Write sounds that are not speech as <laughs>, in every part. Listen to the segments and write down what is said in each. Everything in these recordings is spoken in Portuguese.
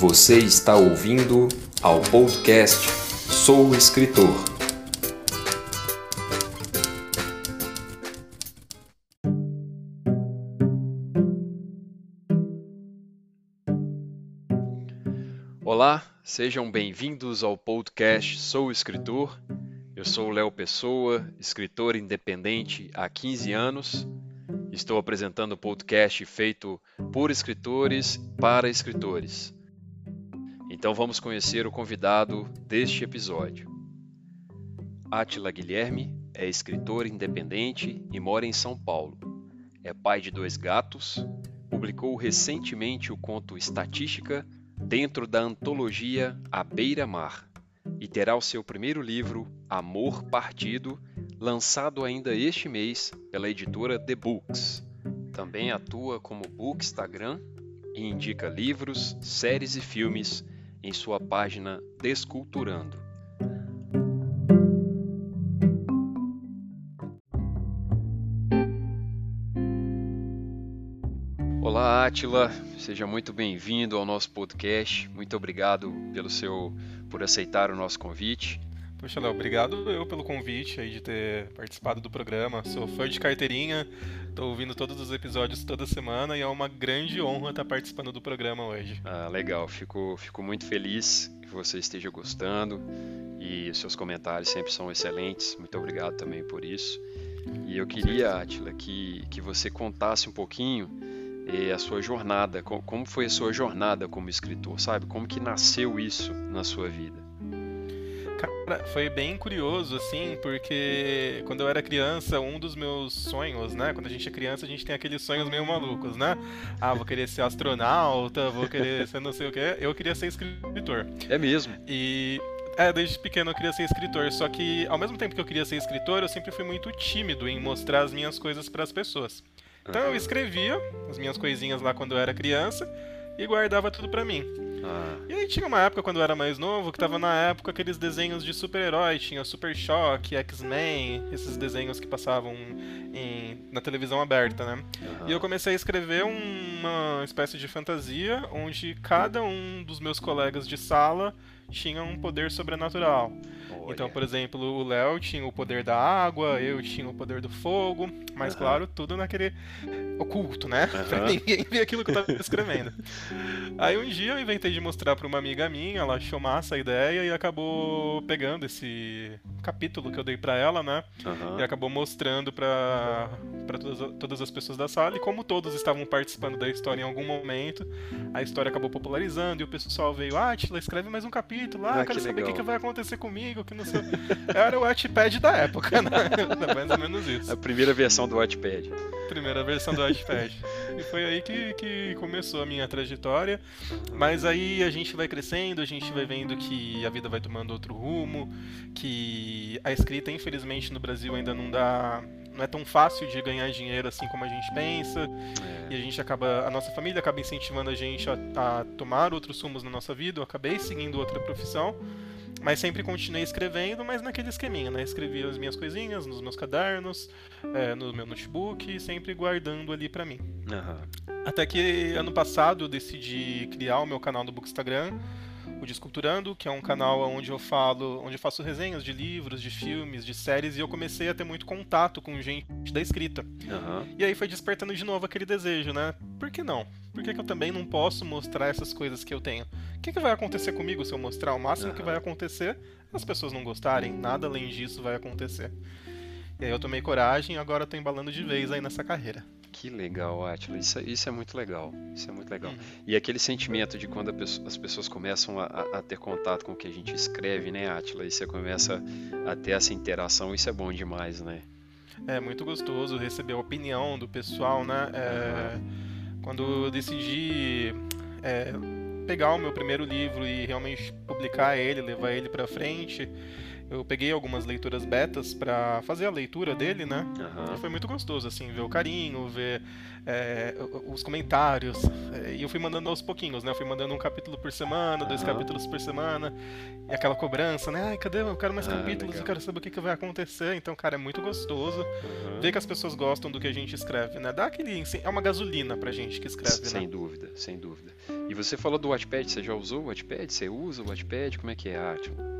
Você está ouvindo ao podcast Sou Escritor. Olá, sejam bem-vindos ao podcast Sou Escritor. Eu sou Léo Pessoa, escritor independente há 15 anos. Estou apresentando o podcast feito por escritores para escritores. Então vamos conhecer o convidado deste episódio. Átila Guilherme é escritor independente e mora em São Paulo. É pai de dois gatos, publicou recentemente o conto Estatística dentro da antologia A Beira Mar e terá o seu primeiro livro, Amor Partido, lançado ainda este mês pela editora The Books. Também atua como bookstagram e indica livros, séries e filmes em sua página Desculturando. Olá, Atila, seja muito bem-vindo ao nosso podcast. Muito obrigado pelo seu por aceitar o nosso convite. Poxa, Léo, obrigado eu pelo convite aí de ter participado do programa. Sou fã de carteirinha, estou ouvindo todos os episódios toda semana e é uma grande honra estar participando do programa hoje. Ah, legal, fico, fico muito feliz que você esteja gostando e seus comentários sempre são excelentes. Muito obrigado também por isso. E eu queria, Atila, que, que você contasse um pouquinho eh, a sua jornada, como foi a sua jornada como escritor, sabe? Como que nasceu isso na sua vida? Cara, foi bem curioso, assim, porque quando eu era criança, um dos meus sonhos, né? Quando a gente é criança, a gente tem aqueles sonhos meio malucos, né? Ah, vou querer ser astronauta, vou querer ser não sei o que. Eu queria ser escritor. É mesmo? E é, desde pequeno eu queria ser escritor, só que ao mesmo tempo que eu queria ser escritor, eu sempre fui muito tímido em mostrar as minhas coisas para as pessoas. Então eu escrevia as minhas coisinhas lá quando eu era criança e guardava tudo pra mim. Ah. E aí tinha uma época quando eu era mais novo que tava na época aqueles desenhos de super-herói, tinha Super Choque, X-Men, esses desenhos que passavam em, na televisão aberta, né? Uhum. E eu comecei a escrever uma espécie de fantasia onde cada um dos meus colegas de sala tinha um poder sobrenatural. Olha. Então, por exemplo, o Léo tinha o poder da água, eu tinha o poder do fogo, mas uhum. claro, tudo naquele oculto, né? Uhum. <laughs> pra ninguém ver aquilo que eu tava escrevendo. <laughs> Aí um dia eu inventei de mostrar para uma amiga minha, ela achou massa a ideia e acabou pegando esse capítulo que eu dei para ela, né? Uhum. E acabou mostrando para para todas, todas as pessoas da sala e como todos estavam participando da história em algum momento, a história acabou popularizando e o pessoal veio, ah, Tila, escreve mais um capítulo, ah, ah quero que saber o que, que vai acontecer comigo, que não sei. Era o Wattpad da época, né? mais ou menos isso. A primeira versão do Wattpad. Primeira versão do Wattpad. e foi aí que, que começou a minha trajetória. Mas aí a gente vai crescendo, a gente vai vendo que a vida vai tomando outro rumo, que a escrita, infelizmente, no Brasil ainda não dá não é tão fácil de ganhar dinheiro assim como a gente pensa. É. E a gente acaba. A nossa família acaba incentivando a gente a, a, tomar outros rumos na nossa vida. Eu acabei seguindo outra profissão. Mas sempre continuei escrevendo, mas naquele esqueminha, né? Escrevia as minhas coisinhas nos meus cadernos, é, no meu notebook, sempre guardando ali para mim. Uhum. Até que ano passado eu decidi criar o meu canal do Bookstagram o Desculturando, que é um canal onde eu falo, onde eu faço resenhas de livros, de filmes, de séries, e eu comecei a ter muito contato com gente da escrita. Uhum. E aí foi despertando de novo aquele desejo, né? Por que não? Por que, que eu também não posso mostrar essas coisas que eu tenho? O que, que vai acontecer comigo se eu mostrar? O máximo uhum. que vai acontecer é as pessoas não gostarem, nada além disso vai acontecer. E aí eu tomei coragem e agora tô embalando de vez aí nessa carreira. Que legal, Atila. Isso, é, isso é muito legal. Isso é muito legal. Uhum. E aquele sentimento de quando pessoa, as pessoas começam a, a, ter contato com o que a gente escreve, né, Atila? E você começa a ter essa interação, isso é bom demais, né? É muito gostoso receber a opinião do pessoal, né? É, quando eu decidi é, pegar o meu primeiro livro e realmente publicar ele, levar ele para frente eu peguei algumas leituras betas para fazer a leitura dele, né? Aham. E foi muito gostoso, assim, ver o carinho, ver é, os comentários. é, E eu fui mandando aos pouquinhos, né? Eu fui mandando um capítulo por semana, dois Aham. capítulos por semana. E aquela cobrança, né? Ai, cadê? Eu quero mais Ah, capítulos, legal. eu quero saber o que, que vai acontecer. Então, cara, é muito gostoso Aham. ver que as pessoas gostam do que a gente escreve, né? Dá aquele. É uma gasolina pra gente que escreve, Sem né? dúvida, sem dúvida. E você falou do Wattpad, você já usou o Wattpad? Você usa o Wattpad? Como é que é, Átila?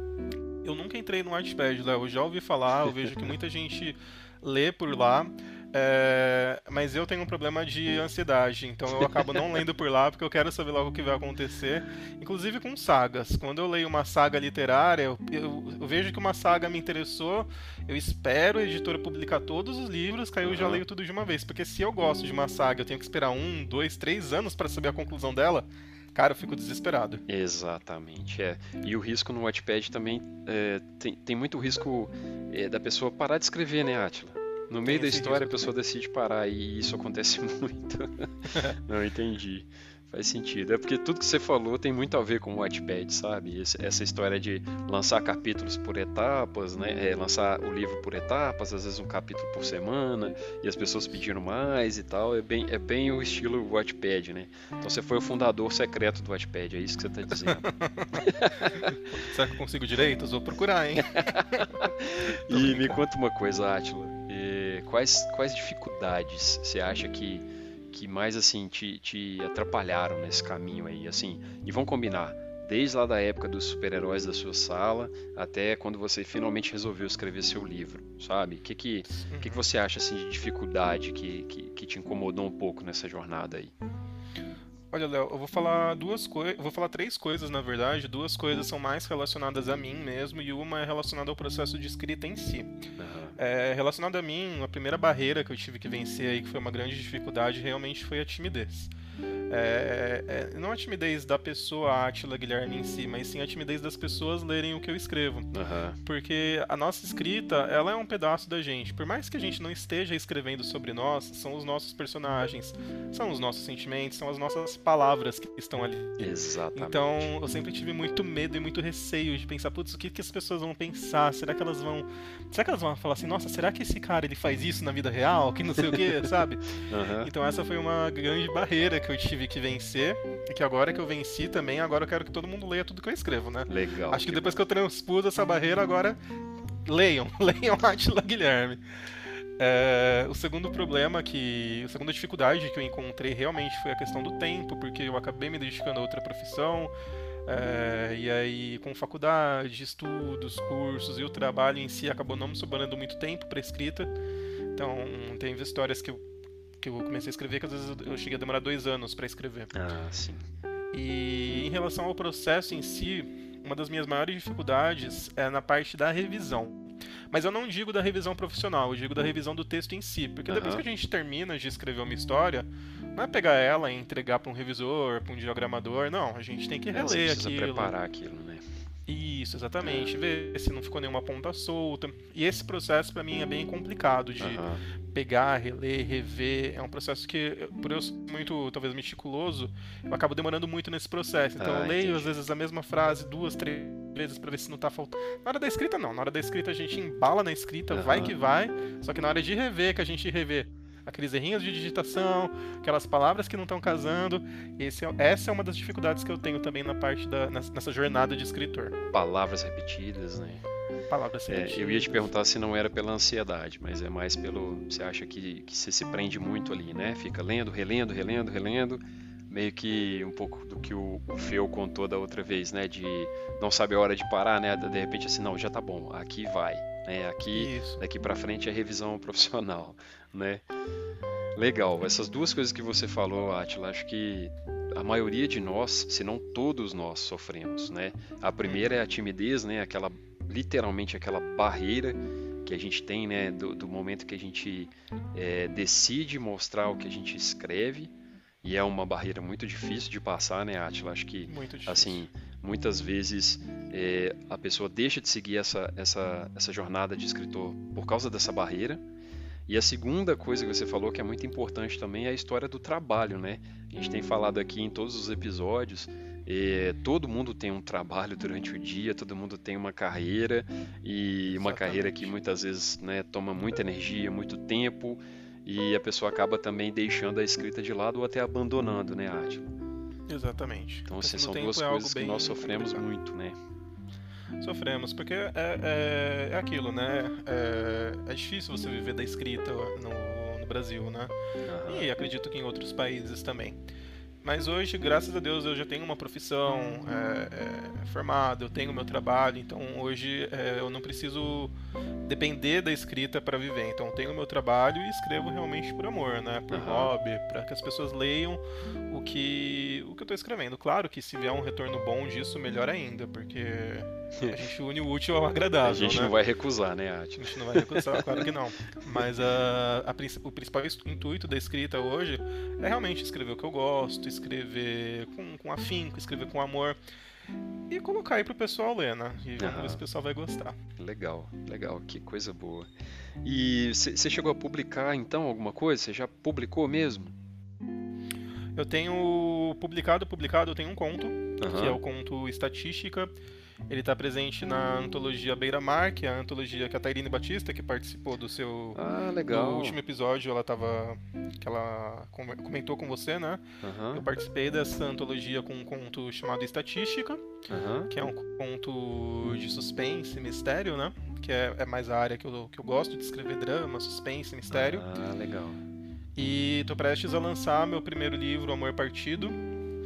Eu nunca entrei no Wattpad, Léo. Eu já ouvi falar, eu vejo que muita gente lê por lá. é, mas eu tenho um problema de ansiedade, então eu acabo não lendo por lá porque eu quero saber logo o que vai acontecer. Inclusive com sagas. Quando eu leio uma saga literária, eu, eu- eu vejo que uma saga me interessou, eu espero a editora publicar todos os livros, que aí eu já leio tudo de uma vez. Porque se eu gosto de uma saga, eu tenho que esperar um, dois, três anos para saber a conclusão dela, cara, eu fico desesperado. Exatamente, é. E o risco no Wattpad também é, tem, tem muito risco é, da pessoa parar de escrever, né, Átila? No meio da história a pessoa decide parar e isso acontece <laughs> muito. <laughs> Não entendi. Faz sentido. É porque tudo que você falou tem muito a ver com o Wattpad, sabe? Essa história de lançar capítulos por etapas, né? É, lançar o livro por etapas, às vezes um capítulo por semana, e as pessoas pedindo mais e tal. É bem, é bem o estilo Wattpad, né? Então você foi o fundador secreto do Wattpad, é isso que você está dizendo. <laughs> <laughs> Será que eu consigo direitos? Vou procurar, hein? <laughs> E me conta uma coisa, Átila. É, quais, quais dificuldades você acha que, que mais assim te, te atrapalharam nesse caminho aí? Assim, e vamos combinar, desde lá da época dos super-heróis da sua sala até quando você finalmente resolveu escrever seu livro, sabe? O que, que, que, que você acha assim, de dificuldade que, que, que te incomodou um pouco nessa jornada aí? Olha, Léo, eu vou falar duas coisas. Eu vou falar três coisas, na verdade. Duas coisas são mais relacionadas a mim mesmo, e uma é relacionada ao processo de escrita em si. Aham. É, relacionado a mim, a primeira barreira que eu tive que vencer aí, que foi uma grande dificuldade, realmente foi a timidez. É, é, não a timidez da pessoa Átila Guilherme em si, mas sim a timidez das pessoas lerem o que eu escrevo. Aham. Porque a nossa escrita, ela é um pedaço da gente. Por mais que a gente não esteja escrevendo sobre nós, são os nossos personagens, são os nossos sentimentos, são as nossas palavras que estão ali. Exatamente. Então, eu sempre tive muito medo e muito receio de pensar, putz, o que, que as pessoas vão pensar? Será que elas vão. Será que elas vão falar assim, nossa, será que esse cara ele faz isso na vida real? Que não sei o que, <laughs> sabe? Aham. Então essa foi uma grande barreira que eu tive que vencer. E que agora que eu venci também, agora eu quero que todo mundo leia tudo que eu escrevo, né? Legal. Acho que depois que eu transpus essa barreira, agora leiam, <laughs> leiam Atila Guilherme. É, o segundo problema que. A segunda dificuldade que eu encontrei realmente foi a questão do tempo, porque eu acabei me dedicando a outra profissão. é, e aí, com faculdade, estudos, cursos e o trabalho em si, acabou não me sobrando muito tempo para escrita. Então, tem histórias que eu, que eu comecei a escrever que às vezes eu cheguei a demorar dois anos para escrever. Ah, sim. E em relação ao processo em si, uma das minhas maiores dificuldades é na parte da revisão. Mas eu não digo da revisão profissional, eu digo da revisão do texto em si. Porque depois que a gente termina de escrever uma história, não é pegar ela e entregar para um revisor, para um diagramador, não. A gente tem que você reler precisa aquilo. preparar aquilo, né? Isso, exatamente. Ver se não ficou nenhuma ponta solta. E esse processo para mim é bem complicado de pegar, reler, rever. É um processo que, por eu ser muito, talvez, meticuloso, eu acabo demorando muito nesse processo. Então Ah, eu leio, entendi. às vezes, a mesma frase duas, três vezes pra ver se não tá faltando. Na hora da escrita, não. Na hora da escrita, a gente embala na escrita, vai que vai. Só que na hora de rever, que a gente revê aqueles errinhos de digitação, aquelas palavras que não estão casando. Esse é- essa é uma das dificuldades que eu tenho também na parte da, nessa jornada de escritor. Palavras repetidas, né? Palavras É, eu ia te repetidas. perguntar se não era pela ansiedade, mas é mais pelo. Você acha que, que você se prende muito ali, né? Fica lendo, relendo, relendo, relendo. Meio que um pouco do que o, Feu contou da outra vez, né? De não saber a hora de parar, né? De repente assim, não, já tá bom, aqui vai. Né? Aqui, Isso. daqui pra frente é revisão <laughs> profissional, né? Legal, essas duas coisas que você falou, Atila, acho que a maioria de nós, se não todos nós, sofremos, né? A primeira é a timidez, né? Aquela, literalmente aquela barreira que a gente tem, né? Do, do momento que a gente é, decide mostrar o que a gente escreve e é uma barreira muito difícil de passar, né, Atila? Acho que assim muitas vezes é, a pessoa deixa de seguir essa, essa, essa jornada de escritor por causa dessa barreira e a segunda coisa que você falou que é muito importante também é a história do trabalho né a gente tem falado aqui em todos os episódios É, todo mundo tem um trabalho durante o dia, todo mundo tem uma carreira e uma Exatamente. carreira que muitas vezes né, toma muita energia, muito tempo e a pessoa acaba também deixando a escrita de lado ou até abandonando, né, Átila? Exatamente. Então, assim, são duas é coisas que bem nós sofremos complicado. muito, né? Sofremos, porque é, é, é aquilo, né? É, é difícil você viver da escrita no, no Brasil, né? Aham. E acredito que em outros países também. Mas hoje, graças a Deus, eu já tenho uma profissão é, é, formada, eu tenho meu trabalho, então hoje é, eu não preciso depender da escrita para viver. Então eu tenho meu trabalho e escrevo realmente por amor, né? Por Aham. hobby, para que as pessoas leiam o que o que eu tô escrevendo. Claro que se vier um retorno bom disso, melhor ainda, porque a <laughs> gente une o útil ao agradável, A gente né? não vai recusar, né, A Átila? gente não vai recusar, claro que não. Mas a, a o principal intuito da escrita hoje é realmente escrever o que eu gosto, escrever com, com afinco, escrever com amor. E colocar aí pro pessoal ler, né? E vamos Aham. ver se o pessoal vai gostar. Legal, legal, que coisa boa. E você chegou a publicar então alguma coisa? Você já publicou mesmo? Eu tenho publicado, publicado, eu tenho um conto, que é o conto Estatística. Ele está presente na antologia Beira Mar, que é a antologia que a Tairine Batista, que participou do seu Ah, do legal. último episódio, ela tava que ela com- comentou com você, né? Eu Aham, participei dessa antologia com um conto chamado Estatística, aham. que é um conto de suspense e mistério, né? Que é, é mais a área que eu, que eu gosto de escrever drama, suspense, mistério. Ah, legal. E tô prestes a lançar meu primeiro livro, Amor Partido,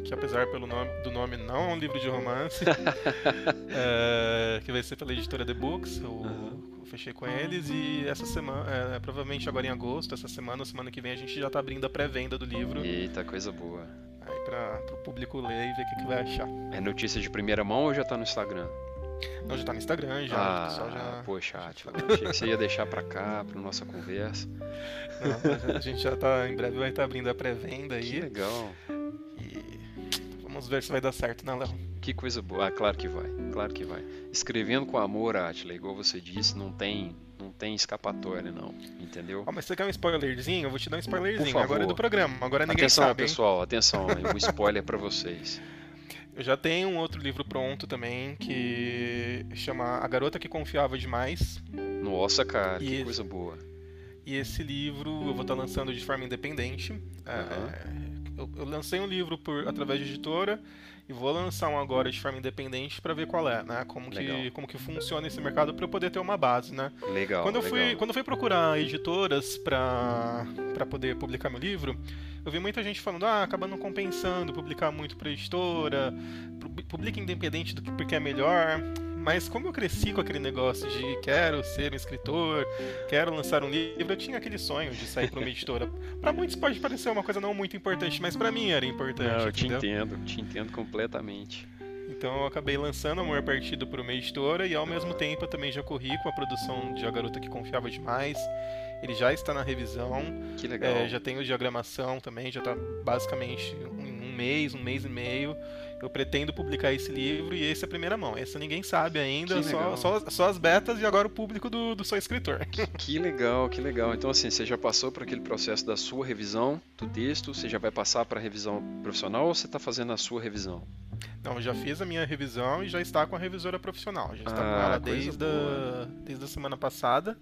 que apesar pelo nome, do nome não é um livro de romance, <laughs> é, que vai ser pela editora The Books. Eu, eu fechei com eles e essa semana, é, provavelmente agora em agosto, essa semana ou semana que vem, a gente já tá abrindo a pré-venda do livro. Eita, coisa boa. Aí pra, pro público ler e ver o que, que vai achar. É notícia de primeira mão ou já tá no Instagram? Não, já tá no Instagram, já. ah, já... poxa, Átila. <laughs> Achei que você ia deixar pra cá, pra nossa conversa. Não, a gente já tá, em breve vai estar abrindo a pré-venda Que aí. legal. E vamos ver se vai dar certo, né, Léo? Que coisa boa. Ah, claro que vai. Claro que vai. Escrevendo com amor, Átila, igual você disse, não tem, não tem escapatória, não. Entendeu? Mas você quer um spoilerzinho? Eu vou te dar um spoilerzinho. Agora é do programa, agora ninguém atenção, sabe. hein? pessoal, atenção. <laughs> Um spoiler pra vocês. Eu já tenho um outro livro pronto também que chama A Garota que Confiava Demais. Nossa, cara, que Isso. coisa boa. E esse livro eu vou estar lançando de forma independente. É, Aham. Eu, eu lancei um livro por, através de editora e vou lançar um agora de forma independente para ver qual é, né? Como que, como que funciona esse mercado para eu poder ter uma base, né? Legal. Quando eu, fui, legal. quando eu fui procurar editoras pra pra poder publicar meu livro, eu vi muita gente falando, ah, acaba não compensando publicar muito pra editora, pu- publica independente do que porque é melhor. Mas como eu cresci com aquele negócio de quero ser um escritor, quero lançar um livro, eu tinha aquele sonho de sair pra uma editora. <laughs> Pra muitos pode parecer uma coisa não muito importante, mas pra mim era importante. Não, eu te entendeu? entendo, te entendo completamente. Então eu acabei lançando Amor Partido por uma editora e ao mesmo tempo eu também já corri com a produção de A Garota que Confiava Demais. Ele já está na revisão, Que legal. é, já tenho diagramação também, já está basicamente um mês, um mês e meio. Eu pretendo publicar esse livro e esse é a primeira mão. Esse ninguém sabe ainda, só, só, só as betas e agora o público do, do Sou Escritor. Que legal, que legal. Então, assim, você já passou por aquele processo da sua revisão do texto? Você já vai passar para a revisão profissional ou você está fazendo a sua revisão? Não, eu já fiz a minha revisão e já está com a revisora profissional. Já está Ah, com ela desde a, desde a semana passada.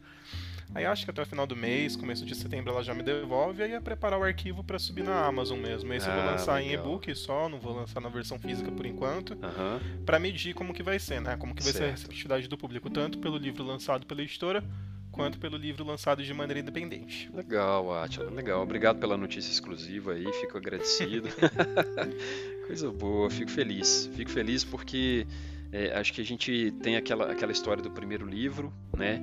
Aí acho que até o final do mês, começo de setembro, ela já me devolve. Aí é preparar o arquivo para subir na Amazon mesmo. Esse eu vou Ah, lançar em legal. e-book só, não vou lançar na versão física por enquanto. Aham. Para medir como que vai ser, né? Como que vai ser a Certo. receptividade do público, tanto pelo livro lançado pela editora, quanto pelo livro lançado de maneira independente. Legal, Atila, legal. Obrigado pela notícia exclusiva aí, fico agradecido. <laughs> Coisa boa, fico feliz. Fico feliz porque é, acho que a gente tem aquela, aquela história do primeiro livro, né?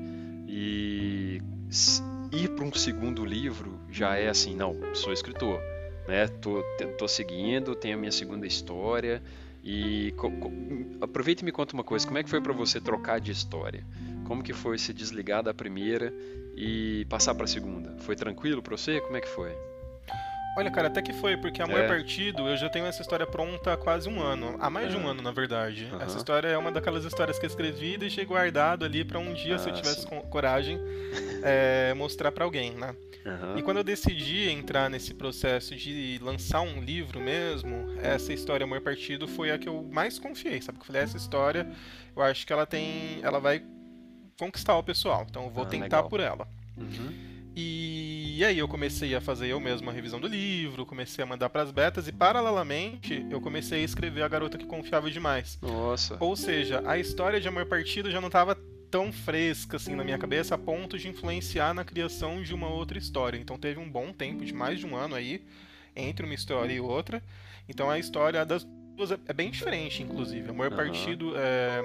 E ir para um segundo livro já é assim, não, sou escritor, né? Tô, tô seguindo, tenho a minha segunda história. E aproveita e me conta uma coisa, como é que foi para você trocar de história? Como que foi se desligar da primeira e passar para a segunda? Foi tranquilo para você? Como é que foi? Olha, cara, até que foi, porque Amor é. Partido, eu já tenho essa história pronta há quase um ano. Há mais é. de um ano, na verdade. Uhum. Essa história é uma daquelas histórias que eu escrevi e deixei guardado ali para um dia, ah, se eu ah, tivesse sim. coragem, é, mostrar para alguém, né? Uhum. E quando eu decidi entrar nesse processo de lançar um livro mesmo, essa história Amor Partido foi a que eu mais confiei, sabe? Eu falei, essa história, eu acho que ela tem. ela vai conquistar o pessoal. Então eu vou ah, tentar legal. por ela. Uhum. E aí eu comecei a fazer eu mesmo a revisão do livro, comecei a mandar para as betas e paralelamente eu comecei a escrever A Garota que Confiava Demais. Nossa. Ou seja, a história de Amor Partido já não estava tão fresca assim na minha cabeça a ponto de influenciar na criação de uma outra história. Então teve um bom tempo, de mais de um ano aí, entre uma história e outra. Então a história das duas é bem diferente, inclusive. Amor uhum. Partido é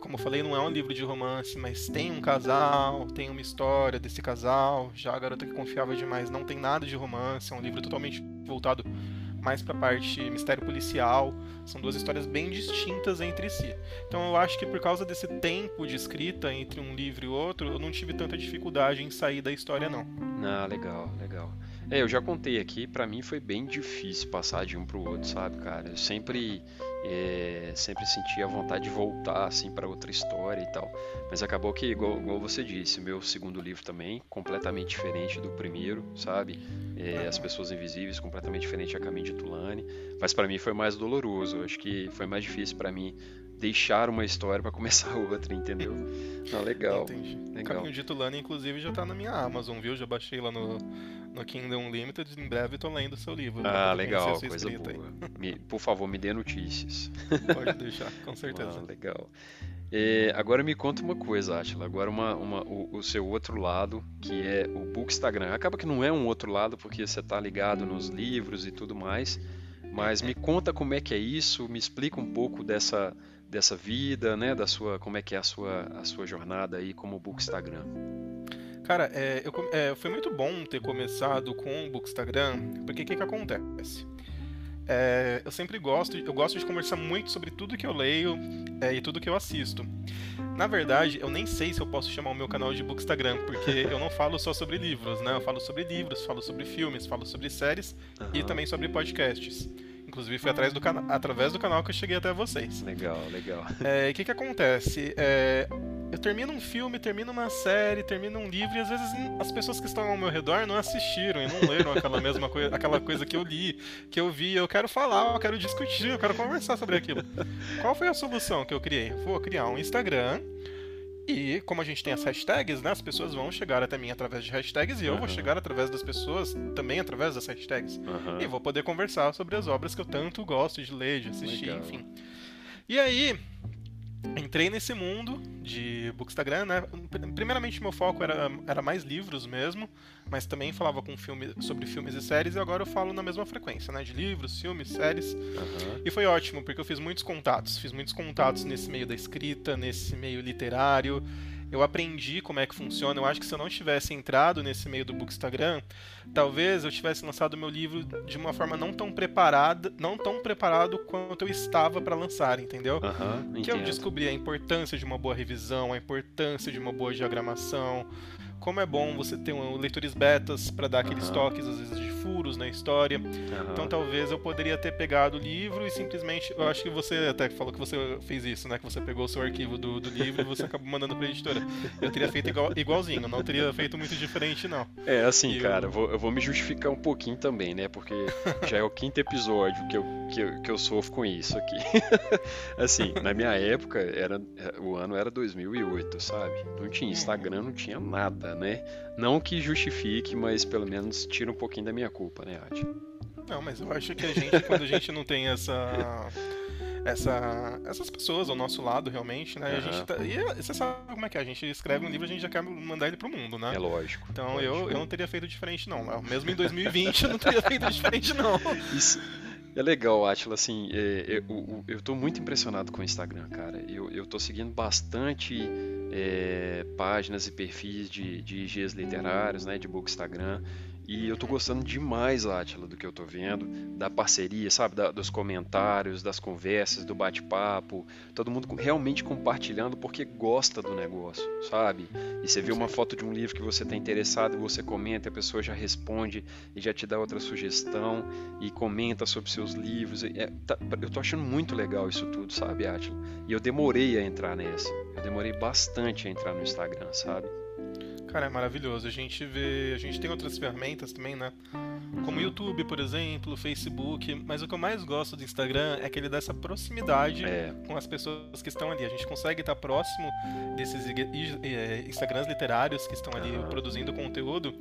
como eu falei, não é um livro de romance, mas tem um casal, tem uma história desse casal. Já a garota que confiava demais não tem nada de romance, é um livro totalmente voltado mais para a parte mistério policial. São duas histórias bem distintas entre si. Então eu acho que por causa desse tempo de escrita entre um livro e outro, eu não tive tanta dificuldade em sair da história não. Ah, legal, legal. É, eu já contei aqui, para mim foi bem difícil passar de um pro outro, sabe, cara? Eu sempre é, sempre senti a vontade de voltar assim para outra história e tal. Mas acabou que, igual, igual, você disse, meu segundo livro também, completamente diferente do primeiro, sabe? É, As Pessoas Invisíveis, completamente diferente a Caminho de Tulane. Mas para mim foi mais doloroso. Acho que foi mais difícil para mim deixar uma história para começar <laughs> outra, entendeu? Ah, legal. Entendi. legal. Caminho de Tulane, inclusive, já tá na minha Amazon, viu? Já baixei lá no, no Kingdom Limited. Em breve tô lendo o seu livro. Ah, legal, coisa boa. Me, por favor, me dê notícias. <laughs> Pode deixar, com certeza. Ah, legal. É, agora me conta uma coisa, Atila. Agora uma, uma, o, o, seu outro lado, que é o Bookstagram. Acaba que não é um outro lado, porque você tá ligado nos livros e tudo mais. Mas me conta como é que é isso, me explica um pouco dessa, dessa vida, né, da sua, como é que é a sua, a sua jornada aí como Bookstagram. Cara, é, eu, é, foi muito bom ter começado com o Bookstagram, porque o que, que acontece? É, eu sempre gosto, eu gosto de conversar muito sobre tudo que eu leio é, e tudo que eu assisto. Na verdade, eu nem sei se eu posso chamar o meu canal de Bookstagram, porque <laughs> eu não falo só sobre livros, né? Eu falo sobre livros, falo sobre filmes, falo sobre séries uhum. e também sobre podcasts. Inclusive foi atrás do através do canal que eu cheguei até vocês. Legal, legal. É, o que que acontece? É, eu termino um filme, termino uma série, termino um livro e às vezes as pessoas que estão ao meu redor não assistiram e não leram aquela mesma coisa, aquela coisa que eu li, que eu vi. Eu quero falar, eu quero discutir, eu quero conversar sobre aquilo. Qual foi a solução que eu criei? Vou criar um Instagram e como a gente tem as hashtags, né, as pessoas vão chegar até mim através de hashtags e eu vou chegar através das pessoas também através das hashtags. Uhum. E vou poder conversar sobre as obras que eu tanto gosto de ler, de assistir, Legal. enfim. E aí, entrei nesse mundo de Bookstagram, né? Primeiramente meu foco era, era mais livros mesmo, mas também falava com filme, sobre filmes e séries e agora eu falo na mesma frequência, né? De livros, filmes, séries. Uhum. E foi ótimo, porque eu fiz muitos contatos, fiz muitos contatos nesse meio da escrita, nesse meio literário eu aprendi como é que funciona. Eu acho que se eu não tivesse entrado nesse meio do Bookstagram, talvez eu tivesse lançado meu livro de uma forma não tão preparada, não tão preparado quanto eu estava para lançar, entendeu? Uhum, que eu descobri a importância de uma boa revisão, a importância de uma boa diagramação, como é bom você ter um leitores betas para dar aqueles uhum. toques, às vezes, de furos na história. Uhum. Então talvez eu poderia ter pegado o livro e simplesmente. Eu acho que você até falou que você fez isso, né? Que você pegou o seu arquivo do, do livro e você acabou mandando pra editora. Eu teria feito igual, igualzinho, não teria feito muito diferente, não. É, assim, e cara, eu... Vou, eu vou me justificar um pouquinho também, né? Porque já é o quinto episódio que eu, que eu, que eu sofro com isso aqui. <laughs> assim, na minha época, era, o ano era 2008, sabe? Não tinha uhum. Instagram, não tinha nada né? Não que justifique, mas pelo menos tira um pouquinho da minha culpa, né, Adi? Não, mas eu acho que a gente, quando a gente não tem essa. Essa, essas pessoas ao nosso lado, realmente, né? Uhum. A gente tá, e você sabe como é que é? A gente escreve um livro, a gente já quer mandar ele pro mundo, né? É lógico. Então lógico. Eu, eu não teria feito diferente, não. Mesmo em 2020, eu não teria feito diferente, não. Isso, é legal, Atila, assim, é, é, eu, eu tô muito impressionado com o Instagram, cara. Eu, eu tô seguindo bastante é, páginas e perfis de, de IGs literários, né, de book Instagram, E eu tô gostando demais, Átila, do que eu tô vendo, da parceria, sabe? Da, dos comentários, das conversas, do bate-papo, todo mundo realmente compartilhando porque gosta do negócio, sabe? E você vê uma foto de um livro que você tá interessado, você comenta, a pessoa já responde e já te dá outra sugestão e comenta sobre seus livros. É, tá, eu tô achando muito legal isso tudo, sabe, Átila? E eu demorei a entrar nessa. Eu demorei bastante a entrar no Instagram, sabe? Cara, é maravilhoso. A gente vê. A gente tem outras ferramentas também, né? Como o YouTube, por exemplo, Facebook. Mas o que eu mais gosto do Instagram é que ele dá essa proximidade é. com as pessoas que estão ali. A gente consegue estar próximo desses é, Instagrams literários que estão ali produzindo conteúdo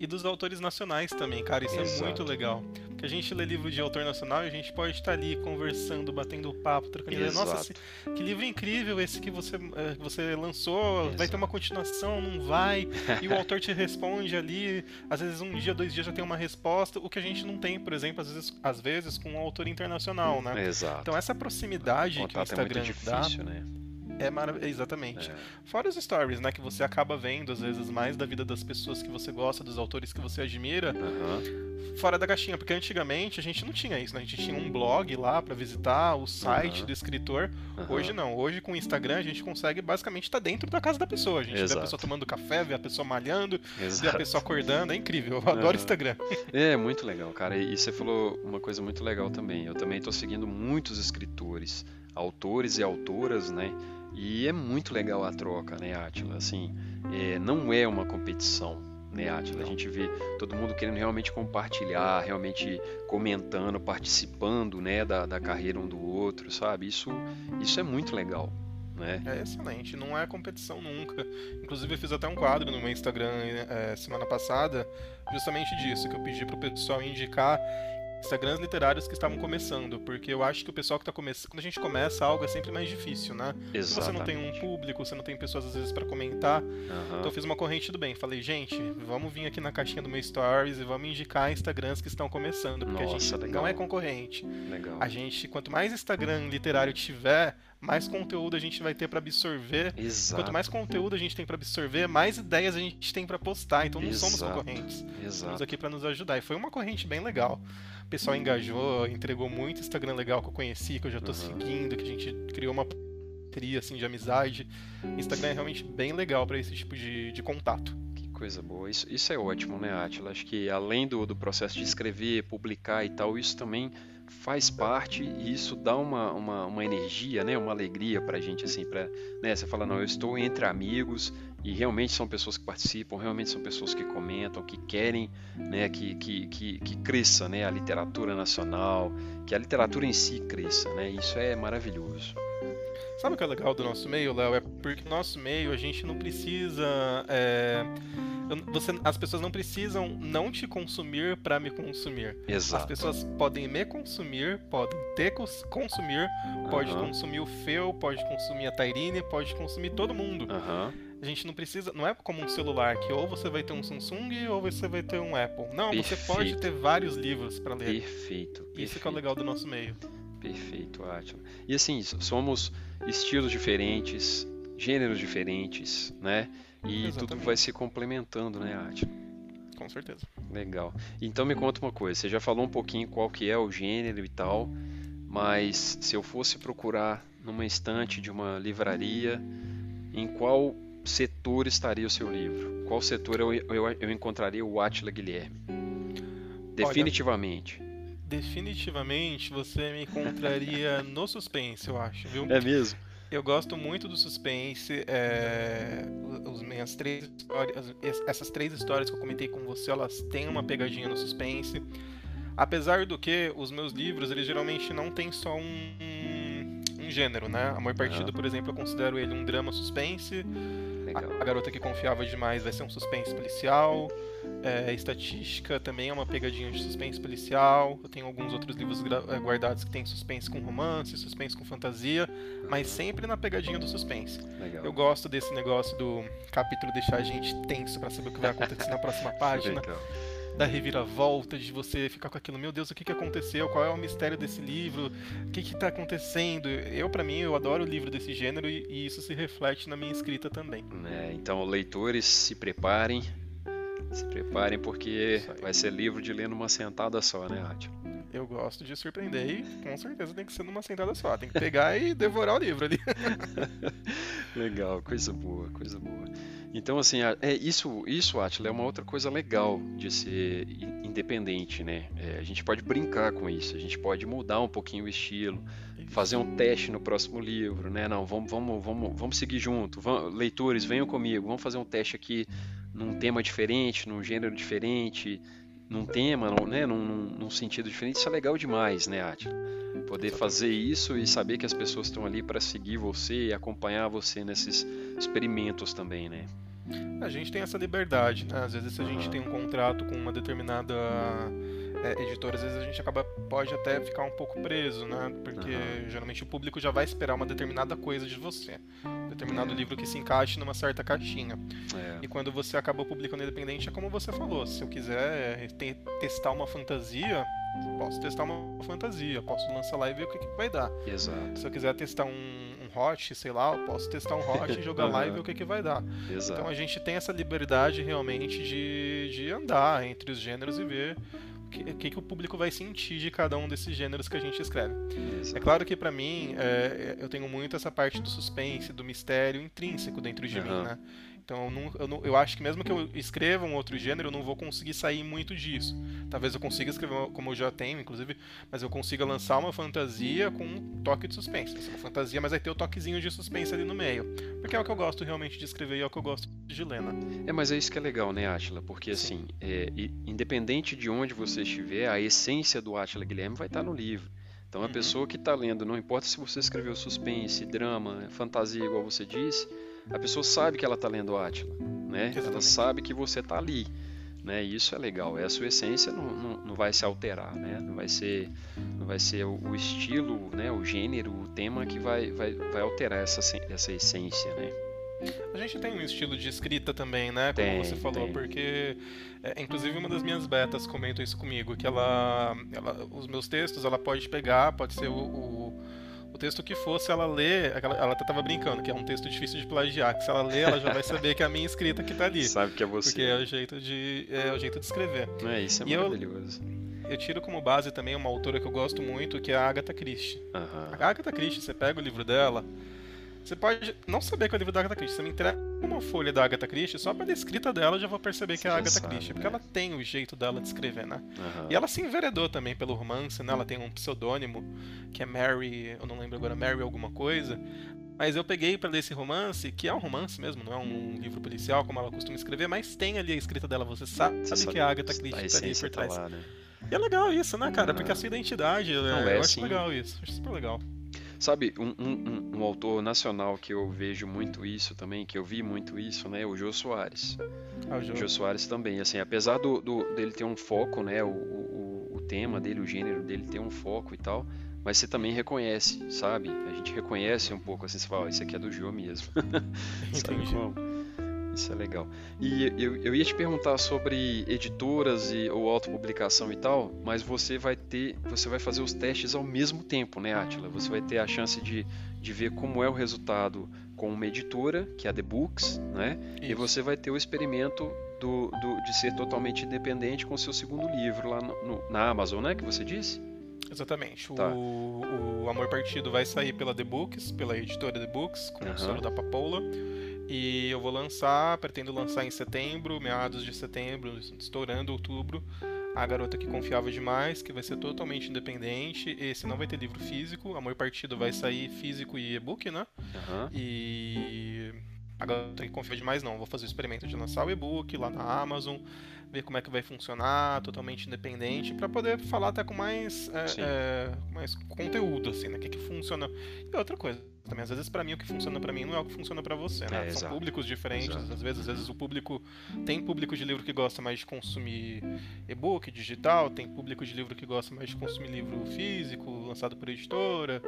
e dos autores nacionais também, cara. Isso Exato. é muito legal. Porque a gente lê livro de autor nacional e a gente pode estar ali conversando, batendo papo, trocando ideia. Nossa, que livro incrível esse que você, é, você lançou. Exato. Vai ter uma continuação, não vai? E o autor te responde ali. Às vezes, um dia, dois dias já tem uma resposta. O que a gente não tem, por exemplo, às vezes, às vezes com um autor internacional, né? Exato. Então, essa proximidade que o Instagram é muito difícil, dá. Né? É maravilhoso. Exatamente. É. Fora os stories, né? Que você acaba vendo, às vezes, mais da vida das pessoas que você gosta, dos autores que você admira. Uhum. Fora da caixinha, porque antigamente a gente não tinha isso, né? A gente tinha um blog lá para visitar, o site uhum. do escritor. Uhum. Hoje não. Hoje com o Instagram a gente consegue basicamente estar dentro da casa da pessoa. A gente Exato. vê a pessoa tomando café, vê a pessoa malhando, Exato. vê a pessoa acordando. É incrível. Eu adoro o Instagram. É, muito legal, cara. E você falou uma coisa muito legal também. Eu também tô seguindo muitos escritores, autores e autoras, né? E é muito legal a troca, né, Atila? Assim, é, não é uma competição, né, Atila? A gente vê todo mundo querendo realmente compartilhar, realmente comentando, participando, né, da, da carreira um do outro, sabe? Isso, isso é muito legal. Né? É excelente, não é competição nunca. Inclusive eu fiz até um quadro no meu Instagram é, semana passada, justamente disso, que eu pedi pro pessoal indicar Instagrams literários que estavam começando, porque eu acho que o pessoal que está começando, quando a gente começa algo é sempre mais difícil, né? Exatamente. Você não tem um público, você não tem pessoas às vezes para comentar. Uhum. Então eu fiz uma corrente do bem, falei, gente, vamos vir aqui na caixinha do meu stories e vamos indicar Instagrams que estão começando, porque Nossa, a gente legal. não é concorrente. Legal. A gente, quanto mais Instagram literário tiver, mais conteúdo a gente vai ter para absorver. Exato. Quanto mais conteúdo a gente tem para absorver, mais ideias a gente tem para postar. Então não Exato. somos concorrentes. Exato. Estamos aqui para nos ajudar. E foi uma corrente bem legal. O pessoal engajou, entregou muito Instagram legal que eu conheci, que eu já tô uhum. seguindo, que a gente criou uma parceria assim de amizade. Instagram é realmente bem legal para esse tipo de, de contato coisa boa. Isso, isso é ótimo, né, Atila? Acho que além do, do processo de escrever, publicar e tal, isso também faz parte e isso dá uma, uma, uma energia, né, uma alegria para a gente, assim, para né, você fala, não, eu estou entre amigos e realmente são pessoas que participam, realmente são pessoas que comentam, que querem né, que, que, que, que cresça né, a literatura nacional, que a literatura em si cresça, né, isso é maravilhoso. Sabe o que é legal do nosso meio, Léo? É porque no nosso meio a gente não precisa... É você, as pessoas não precisam não te consumir para me consumir. Exato. As pessoas podem me consumir, podem te consumir, pode consumir o Feu, pode consumir a Tairine, pode consumir todo mundo. Uhum. A gente não precisa, não é como um celular que ou você vai ter um Samsung ou você vai ter um Apple. Não, Perfeito. você pode ter vários livros para ler. Perfeito. Isso que é o legal do nosso meio. Perfeito, ótimo. E assim, somos estilos diferentes, gêneros diferentes, né? E Exatamente. tudo vai se complementando, né, Ati? Com certeza. Legal. Então me conta uma coisa, você já falou um pouquinho qual que é o gênero e tal, mas se eu fosse procurar numa estante de uma livraria, em qual setor estaria o seu livro? Qual setor eu, eu, eu encontraria o Atila Guilherme? Definitivamente. Olha, definitivamente você me encontraria <laughs> no suspense, eu acho, viu? É mesmo? Eu gosto muito do suspense. É, os minhas três histórias, essas três histórias que eu comentei com você, elas têm uma pegadinha no suspense. Apesar do que os meus livros, eles geralmente não têm só um, um, um gênero, né? Amor Partido, por exemplo, eu considero ele um drama suspense. Legal. A Garota que Confiava Demais vai ser um suspense policial. É, estatística também é uma pegadinha de suspense policial. Eu tenho alguns outros livros é, guardados que tem suspense com romance, suspense com fantasia, mas sempre na pegadinha do suspense. Legal. Eu gosto desse negócio do capítulo deixar a gente tenso para saber o que vai acontecer na próxima <laughs> página. Legal. Da reviravolta, de você ficar com aquilo, meu Deus, o que, que aconteceu? Qual é o mistério desse livro? O que está acontecendo? Eu, para mim, eu adoro o livro desse gênero e, e, isso se reflete na minha escrita também. É, então, leitores, se preparem, Se preparem porque vai ser livro de ler numa sentada só, né, Átila? Eu gosto de surpreender e com certeza tem que ser numa sentada só. Tem que pegar e devorar o livro ali. <laughs> legal, coisa boa, coisa boa. Então, assim, é, isso, isso, Atila, é uma outra coisa legal de ser independente, né? É, a gente pode brincar com isso, a gente pode mudar um pouquinho o estilo, fazer um teste no próximo livro, né? Não, vamos, vamos, vamos, vamos seguir junto. Vamos, leitores, venham comigo, vamos fazer um teste aqui num tema diferente, num gênero diferente, num tema, né? num, num, num sentido diferente. Isso é legal demais, né, Atila? Poder fazer isso e saber que as pessoas estão ali para seguir você e acompanhar você nesses experimentos também, né? A gente tem essa liberdade, né? Às vezes se a gente tem um contrato com uma determinada é, editora, às vezes a gente acaba pode até ficar um pouco preso, né? Porque uhum. geralmente o público já vai esperar uma determinada coisa de você, um determinado é. livro que se encaixe numa certa caixinha. É. E quando você acaba publicando independente, é como você falou, se eu quiser te testar uma fantasia, posso testar uma fantasia, posso lançar lá e ver o que, que vai dar. Exato. Se eu quiser testar um, hot, sei lá, eu posso testar um hot e jogar <laughs> uhum. lá e ver o que, que vai dar. Exato. Então a gente tem essa liberdade realmente de, de andar entre os gêneros e ver o que, que, o público vai sentir de cada um desses gêneros que a gente escreve. Exato. É claro que para mim é, eu tenho muito essa parte do suspense, do mistério intrínseco dentro de uhum. mim, né? Então eu, não, eu, não, eu, acho que mesmo que eu escreva um outro gênero, eu não vou conseguir sair muito disso. Talvez eu consiga escrever como eu já tenho, inclusive, mas eu consiga lançar uma fantasia com um toque de suspense. Vai ser uma fantasia, mas vai ter o toquezinho de suspense ali no meio. Porque é o que eu gosto realmente de escrever e é o que eu gosto de ler, né? É, mas é isso que é legal, né, Atila? Porque assim, é, independente de onde você estiver, a essência do Atila Guilherme vai estar no livro. Então a uhum. pessoa que está lendo, não importa se você escreveu suspense, drama, fantasia, igual você disse, a pessoa sabe que ela está lendo Átila, né? Exatamente. Ela sabe que você está ali, né? Isso é legal. É a sua essência não, não, não, vai se alterar, né? Não vai ser, não vai ser o, o, estilo, né? O gênero, o tema que vai, vai, vai alterar essa, essa essência, né? A gente tem um estilo de escrita também, né? Como tem, você falou, tem. porque é, inclusive uma das minhas betas comenta isso comigo, que ela, ela, os meus textos, ela pode pegar, pode ser o, o o texto que fosse ela ler, ela até tava brincando, que é um texto difícil de plagiar, que se ela ler, ela já vai saber que é a minha escrita que tá ali. Sabe que é você. Porque é o jeito de, é o jeito de escrever. É, isso é e maravilhoso. Eu, eu tiro como base também uma autora que eu gosto muito, que é a Agatha Christie. Uhum. A Agatha Christie, você pega o livro dela, você pode não saber que é o livro da Agatha Christie. Você me entrega uma folha da Agatha Christie, só pela escrita dela eu já vou perceber que é a Agatha sabe, Christie. Porque né? ela tem o jeito dela de escrever, né? Uhum. E ela se enveredou também pelo romance, né? Ela tem um pseudônimo que é Mary, eu não lembro agora, Mary alguma coisa. Mas eu peguei para ler esse romance, que é um romance mesmo, não é um livro policial como ela costuma escrever, mas tem ali a escrita dela, você sabe, você sabe que é a Agatha Christie tá ali por tá trás. Tá lá, né? E é legal isso, né, cara? Porque a sua identidade, não, é, eu é, acho sim. legal isso, acho super legal. Sabe, um, um, um, autor nacional que eu vejo muito isso também, que eu vi muito isso, né, é o Jô Soares. Ah, o Jô. Jô Soares também, assim, apesar do, do, dele ter um foco, né, o, o, o tema dele, o gênero dele ter um foco e tal, mas você também reconhece, sabe? A gente reconhece um pouco, assim, você fala, oh, isso aqui é do Jô mesmo. <laughs> sabe como? Isso é legal. E eu, eu ia te perguntar sobre editoras e, ou autopublicação e tal, mas você vai ter, você vai fazer os testes ao mesmo tempo, né, Atila? Você vai ter a chance de, de ver como é o resultado com uma editora, que é a The Books, né? Isso. E você vai ter o experimento do, do, de ser totalmente independente com o seu segundo livro lá no, no, na Amazon, né? Que você disse? Exatamente. Tá. O, o Amor Partido vai sair pela The Books, pela editora The Books, com uhum. o selo da Papoula. E eu vou lançar, pretendo lançar em setembro, meados de setembro, estourando outubro, A Garota que Confiava Demais, que vai ser totalmente independente. Esse não vai ter livro físico, Amor Partido vai sair físico e e-book, né? Uhum. E A Garota que Confiava Demais não, vou fazer o experimento de lançar o e-book lá na Amazon, ver como é que vai funcionar, totalmente independente, para poder falar até com mais, é, é, mais conteúdo, assim, né? O que, que funciona. E outra coisa, também. Às vezes, para mim, o que funciona para mim não é o que funciona para você, né? É, São exato. públicos diferentes. Exato. Às vezes, às vezes o público tem público de livro que gosta mais de consumir e-book digital, tem público de livro que gosta mais de consumir livro físico, lançado por editora,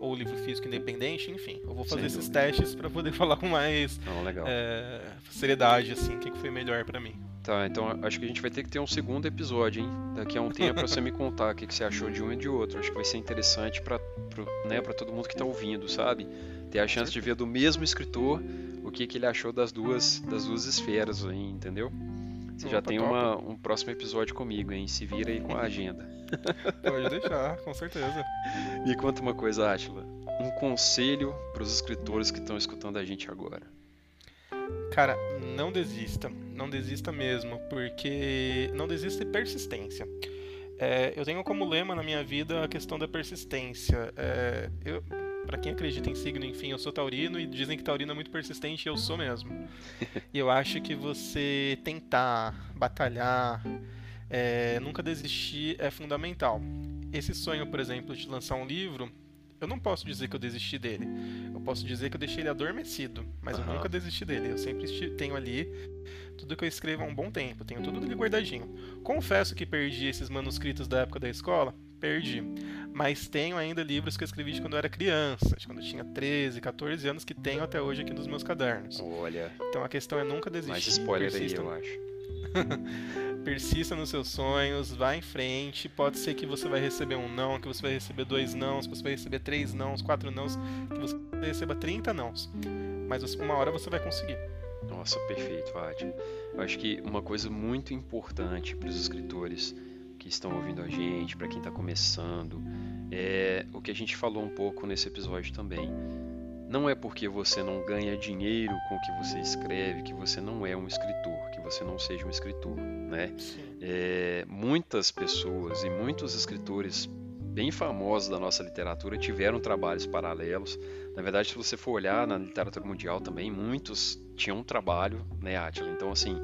ou livro físico independente, enfim. Eu vou fazer Sem esses dúvida. testes para poder <laughs> falar com mais é, seriedade, assim, o que foi melhor para mim. Tá, então acho que a gente vai ter que ter um segundo episódio, hein? Daqui a um tempo pra você me contar o que, que você achou de um e de outro. Acho que vai ser interessante pra, pra, né, pra todo mundo que tá ouvindo, sabe? Ter a chance de ver do mesmo escritor o que, que ele achou das duas, das duas esferas aí, entendeu? Você Opa, já tem uma, um próximo episódio comigo, hein? Se vira aí com a agenda. <laughs> Pode deixar, com certeza. Me conta uma coisa, Atila. Um conselho para os escritores que estão escutando a gente agora. Cara, não desista. Não desista mesmo, porque não desista de persistência. É, eu tenho como lema na minha vida a questão da persistência. É, eu, para quem acredita em signo, enfim, eu sou taurino e dizem que taurino é muito persistente e eu sou mesmo. <laughs> E eu acho que você tentar, batalhar, é, nunca desistir é fundamental. Esse sonho, por exemplo, de lançar um livro, eu não posso dizer que eu desisti dele. Eu posso dizer que eu deixei ele adormecido, mas uhum. eu nunca desisti dele. Eu sempre tenho ali tudo que eu escrevo há um bom tempo, tenho tudo ali guardadinho. Confesso que perdi esses manuscritos da época da escola, perdi. Mas tenho ainda livros que eu escrevi de quando eu era criança, de quando eu tinha 13, 14 anos, que tenho até hoje aqui nos meus cadernos. Olha. Então a questão é nunca desistir. Mais spoiler aí, eu acho. <laughs> persista nos seus sonhos, vá em frente. Pode ser que você vai receber um não, que você vai receber dois nãos, que você vai receber três nãos, quatro nãos, que você receba 30 nãos. Mas uma hora você vai conseguir. Nossa, perfeito, Fátima. Eu acho que uma coisa muito importante para os escritores que estão ouvindo a gente, para quem está começando, é o que a gente falou um pouco nesse episódio também. Não é porque você não ganha dinheiro com o que você escreve que você não é um escritor, que você não seja um escritor, né? É, muitas pessoas e muitos escritores bem famosos da nossa literatura tiveram trabalhos paralelos. Na verdade, se você for olhar na literatura mundial também, muitos tinham um trabalho, né, Atila? Então, assim,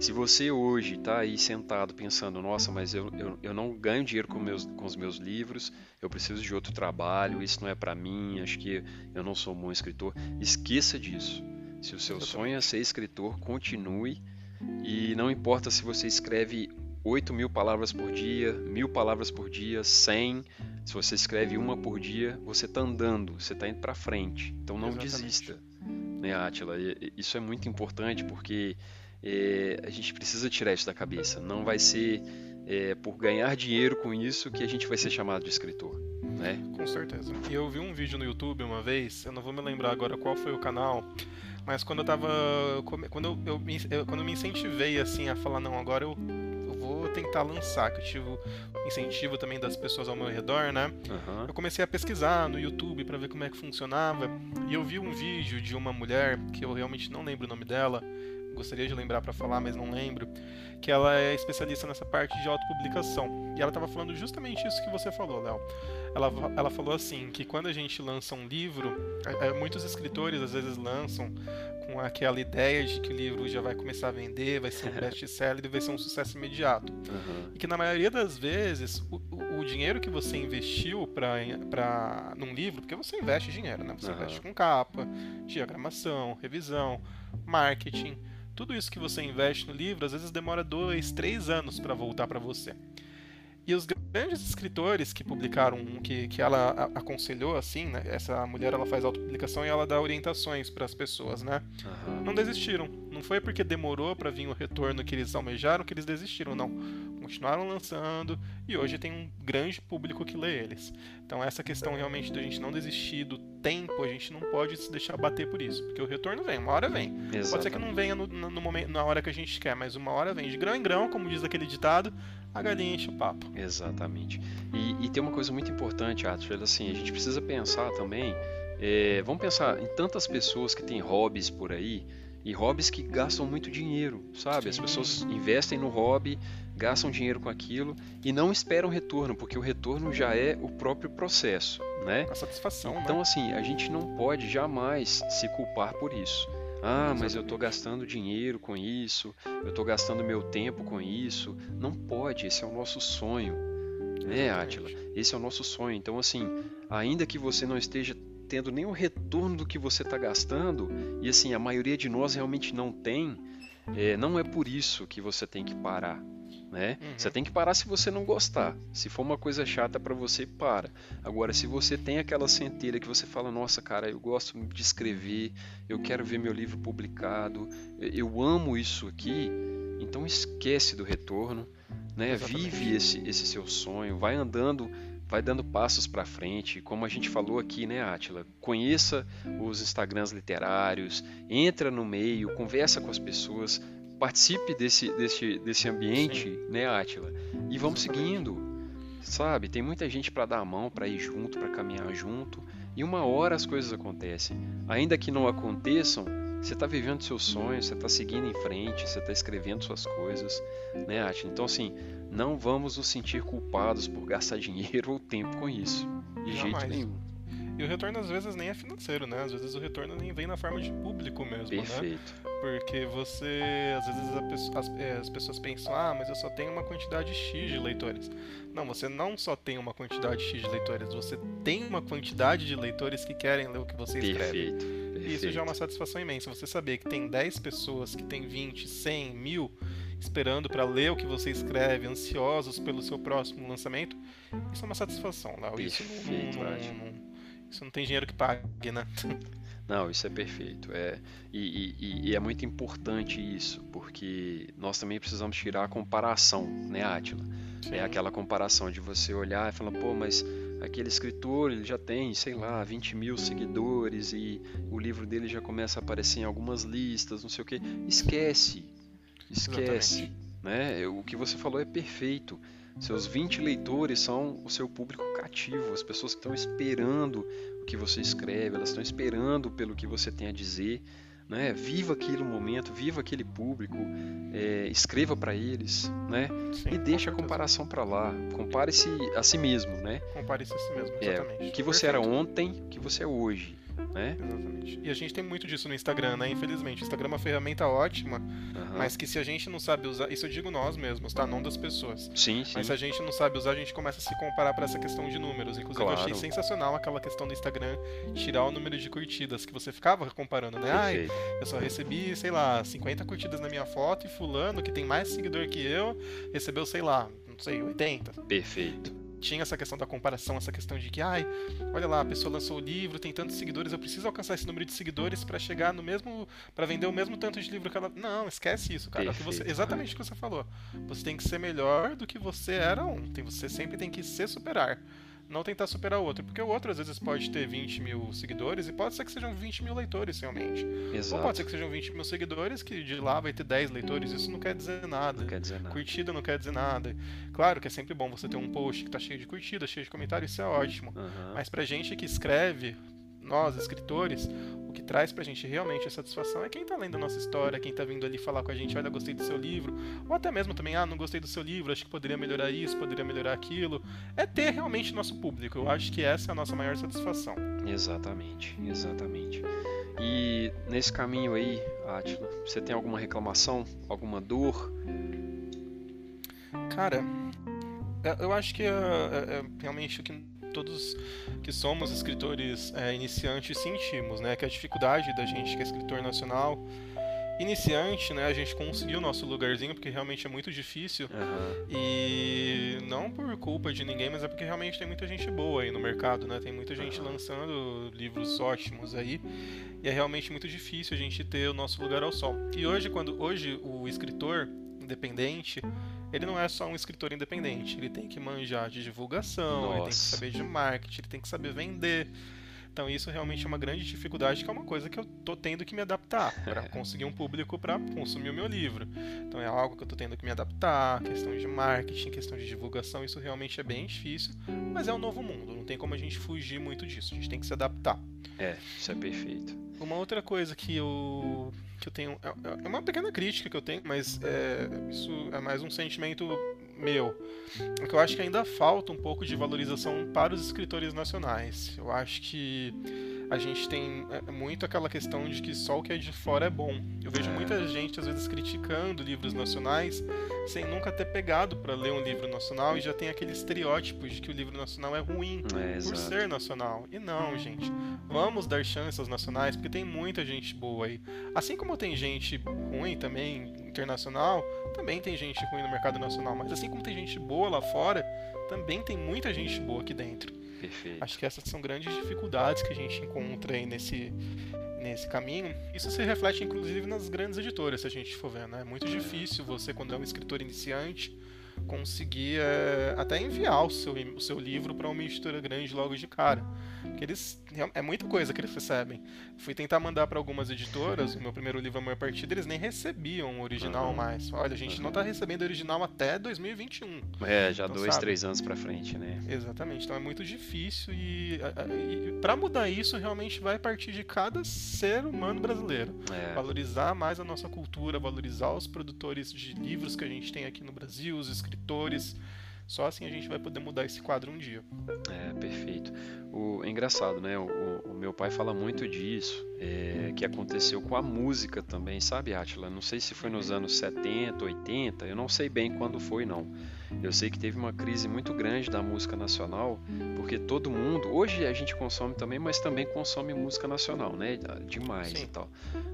se você hoje está aí sentado pensando, nossa, mas eu, eu, eu não ganho dinheiro com, meus, com os meus livros, eu preciso de outro trabalho, isso não é para mim, acho que eu não sou um bom escritor, esqueça disso. Se o seu sonho é ser escritor, continue e não importa se você escreve 8 mil palavras por dia, mil palavras por dia, 100, se você escreve uma por dia, você está andando, você está indo para frente. Então não Exatamente. desista, né, Atila? Isso é muito importante porque é, a gente precisa tirar isso da cabeça. Não vai ser é, por ganhar dinheiro com isso que a gente vai ser chamado de escritor. Né? Com certeza. E eu vi um vídeo no YouTube uma vez, eu não vou me lembrar agora qual foi o canal, mas quando eu tava. Quando eu, eu, eu quando eu me incentivei assim a falar, não, agora eu, eu vou tentar lançar, que eu tive incentivo também das pessoas ao meu redor, né? Uhum. Eu comecei a pesquisar no YouTube para ver como é que funcionava. E eu vi um vídeo de uma mulher, que eu realmente não lembro o nome dela, gostaria de lembrar para falar, mas não lembro, que ela é especialista nessa parte de autopublicação. E ela estava falando justamente isso que você falou, Léo. Ela, ela falou assim, que quando a gente lança um livro, é, é, muitos escritores às vezes lançam com aquela ideia de que o livro já vai começar a vender, vai ser um <laughs> best-seller e vai ser um sucesso imediato. Uhum. E que na maioria das vezes, o, o dinheiro que você investiu para num livro, porque você investe dinheiro, né? Você uhum. investe com capa, diagramação, revisão, marketing, tudo isso que você investe no livro às vezes demora dois, três anos para voltar para você. E os grandes escritores que publicaram, que, que ela aconselhou, assim, né? Essa mulher ela faz autopublicação e ela dá orientações para as pessoas, né? Uhum. Não desistiram. Não foi porque demorou para vir o retorno que eles almejaram que eles desistiram, não. Continuaram lançando e hoje tem um grande público que lê eles. Então essa questão realmente da gente não desistir do tempo, a gente não pode se deixar bater por isso, porque o retorno vem, uma hora vem. Exatamente. Pode ser que não venha no, no, momento, na hora que a gente quer, mas uma hora vem. De grão em grão, como diz aquele ditado, a galinha enche o papo. Exatamente. E, e tem uma coisa muito importante, Arthur, assim, a gente precisa pensar também, é, vamos pensar em tantas pessoas que têm hobbies por aí, e hobbies que gastam muito dinheiro, sabe? Sim. As pessoas investem no hobby, gastam dinheiro com aquilo e não esperam retorno, porque o retorno já é o próprio processo, né? A satisfação, Então, né? assim, a gente não pode jamais se culpar por isso. Ah, mas eu estou gastando dinheiro com isso, eu estou gastando meu tempo com isso. Não pode, esse é o nosso sonho, né, Átila? Esse é o nosso sonho. Então, assim, ainda que você não esteja tendo nenhum retorno do que você está gastando, e assim, a maioria de nós realmente não tem, é, não é por isso que você tem que parar né? Uhum. Você tem que parar se você não gostar. Se for uma coisa chata para você, para. Agora, se você tem aquela centelha que você fala, nossa, cara, eu gosto de escrever, eu quero ver meu livro publicado, eu amo isso aqui, então esquece do retorno, né? Vive esse, esse seu sonho, vai andando vai dando passos para frente, como a gente falou aqui, né, Atila? Conheça os Instagrams literários, entra no meio, conversa com as pessoas, participe desse, desse, desse ambiente, Sim. né, Átila? E vamos seguindo, sabe? Tem muita gente para dar a mão, para ir junto, para caminhar junto. E uma hora as coisas acontecem. Ainda que não aconteçam, você está vivendo seus sonhos, você está seguindo em frente, você está escrevendo suas coisas, né, Átila? Então, assim, não vamos nos sentir culpados por gastar <laughs> dinheiro ou tempo com isso. De Jamais. jeito nenhum. E o retorno às vezes nem é financeiro, né? Às vezes o retorno nem vem na forma de público mesmo, né? Perfeito. né? Porque você, às vezes as, é, as, pessoas pensam, ah, mas eu só tenho uma quantidade X de leitores. Não, você não só tem uma quantidade X de leitores, você tem uma quantidade de leitores que querem ler o que você escreve. Perfeito. Perfeito. E isso já é uma satisfação imensa. Você saber que tem 10 pessoas, que tem 20, 100, mil esperando para ler o que você escreve, ansiosos pelo seu próximo lançamento, isso é uma satisfação, Léo. Isso não, não, não, isso não tem dinheiro que pague, né? Não, isso é perfeito. É, e, e, e, é muito importante isso, porque nós também precisamos tirar a comparação, né, Átila? É aquela comparação de você olhar e falar, pô, mas aquele escritor ele já tem, sei lá, 20 mil seguidores e o livro dele já começa a aparecer em algumas listas, não sei o que. Esquece, esquece. Né? O que você falou é perfeito. Seus 20 leitores são o seu público as pessoas que estão esperando o que você escreve, elas estão esperando pelo que você tem a dizer. Né? Viva aquele momento, viva aquele público, é, escreva para eles, né? Sim, e deixe a comparação para lá. Compare-se a si mesmo, né? Compare-se a si mesmo, exatamente. É, o que você Perfeito. era ontem, o que você é hoje né? Exatamente. E a gente tem muito disso no Instagram, né? Infelizmente. O Instagram é uma ferramenta ótima, uhum. mas que se a gente não sabe usar, isso eu digo nós mesmos, tá? Não das pessoas. Sim, sim. Mas se a gente não sabe usar, a gente começa a se comparar para essa questão de números. Inclusive, claro. eu achei sensacional aquela questão do Instagram tirar o número de curtidas, que você ficava comparando, né? Ai, eu só recebi, sei lá, 50 curtidas na minha foto e fulano, que tem mais seguidor que eu, recebeu, sei lá, não sei, 80. Perfeito tinha essa questão da comparação, essa questão de que, ai, olha lá, a pessoa lançou o livro, tem tantos seguidores, eu preciso alcançar esse número de seguidores para chegar no mesmo, para vender o mesmo tanto de livro que ela. Não, esquece isso, cara. É você, exatamente o que você falou. Você tem que ser melhor do que você era ontem. Você sempre tem que se superar não tentar superar o outro. Porque o outro às vezes pode ter 20 mil seguidores e pode ser que sejam 20 mil leitores realmente. Exato. Ou pode ser que sejam 20 mil seguidores que de lá vai ter 10 leitores. Isso não quer dizer nada. Não quer dizer nada. Curtida não quer dizer nada. Claro que é sempre bom você ter um post que tá cheio de curtida, cheio de comentários, isso é ótimo. Uhum. Mas pra gente que escreve, nós, escritores, o que traz pra gente realmente a satisfação é quem tá lendo a nossa história, quem tá vindo ali falar com a gente, olha, gostei do seu livro, ou até mesmo também, ah, não gostei do seu livro, acho que poderia melhorar isso, poderia melhorar aquilo. É ter realmente nosso público. Eu acho que essa é a nossa maior satisfação. Exatamente, exatamente. E nesse caminho aí, Atila, você tem alguma reclamação, alguma dor? Cara, eu acho que é, é, é realmente o que todos que somos escritores é, iniciantes sentimos, né? Que a dificuldade da gente que é escritor nacional iniciante, né? A gente conseguiu o nosso lugarzinho porque realmente é muito difícil uhum. e não por culpa de ninguém, mas é porque realmente tem muita gente boa aí no mercado, né? Tem muita gente uhum. lançando livros ótimos aí e é realmente muito difícil a gente ter o nosso lugar ao sol. E hoje, quando hoje o escritor independente ele não é só um escritor independente, ele tem que manjar de divulgação, Nossa. ele tem que saber de marketing, ele tem que saber vender. Então isso realmente é uma grande dificuldade, que é uma coisa que eu tô tendo que me adaptar para <laughs> conseguir um público para consumir o meu livro. Então é algo que eu tô tendo que me adaptar, questão de marketing, questão de divulgação, isso realmente é bem difícil, mas é um novo mundo, não tem como a gente fugir muito disso, a gente tem que se adaptar. É, isso é perfeito. Uma outra coisa que eu que eu tenho. É, é uma pequena crítica que eu tenho, mas é, isso é mais um sentimento meu. É que eu acho que ainda falta um pouco de valorização para os escritores nacionais. Eu acho que a gente tem é, muito aquela questão de que só o que é de fora é bom. Eu vejo é. muita gente, às vezes, criticando livros nacionais sem nunca ter pegado para ler um livro nacional e já tem aquele estereótipo de que o livro nacional é ruim é, por ser nacional. E não, gente. Vamos dar chance aos nacionais, porque tem muita gente boa aí. Assim como tem gente ruim também, internacional, também tem gente ruim no mercado nacional. Mas assim como tem gente boa lá fora, também tem muita gente boa aqui dentro. Perfeito. Acho que essas são grandes dificuldades que a gente encontra aí nesse, nesse caminho. Isso se reflete inclusive nas grandes editoras, se a gente for ver, né? É muito difícil você, quando é um escritor iniciante, conseguir é, até enviar o seu, o seu livro para uma editora grande logo de cara. Porque eles. É muita coisa que eles recebem. Fui tentar mandar para algumas editoras, o meu primeiro livro, A Maior Partida, eles nem recebiam o original uhum. mais. Olha, a gente uhum. não tá recebendo o original até 2021. É, já então, dois, sabe? três anos para frente, né? Exatamente. Então é muito difícil e, e para mudar isso, realmente vai partir de cada ser humano brasileiro. É. Valorizar mais a nossa cultura, valorizar os produtores de livros que a gente tem aqui no Brasil, os escritores. Só assim a gente vai poder mudar esse quadro um dia. É, perfeito. O, é engraçado, né? O, o, meu pai fala muito disso, é, que aconteceu com a música também, sabe, Atila? Não sei se foi nos anos 70, 80, eu não sei bem quando foi, não. Eu sei que teve uma crise muito grande da música nacional, porque todo mundo, hoje a gente consome também, mas também consome música nacional, né? Demais Sim. e tal.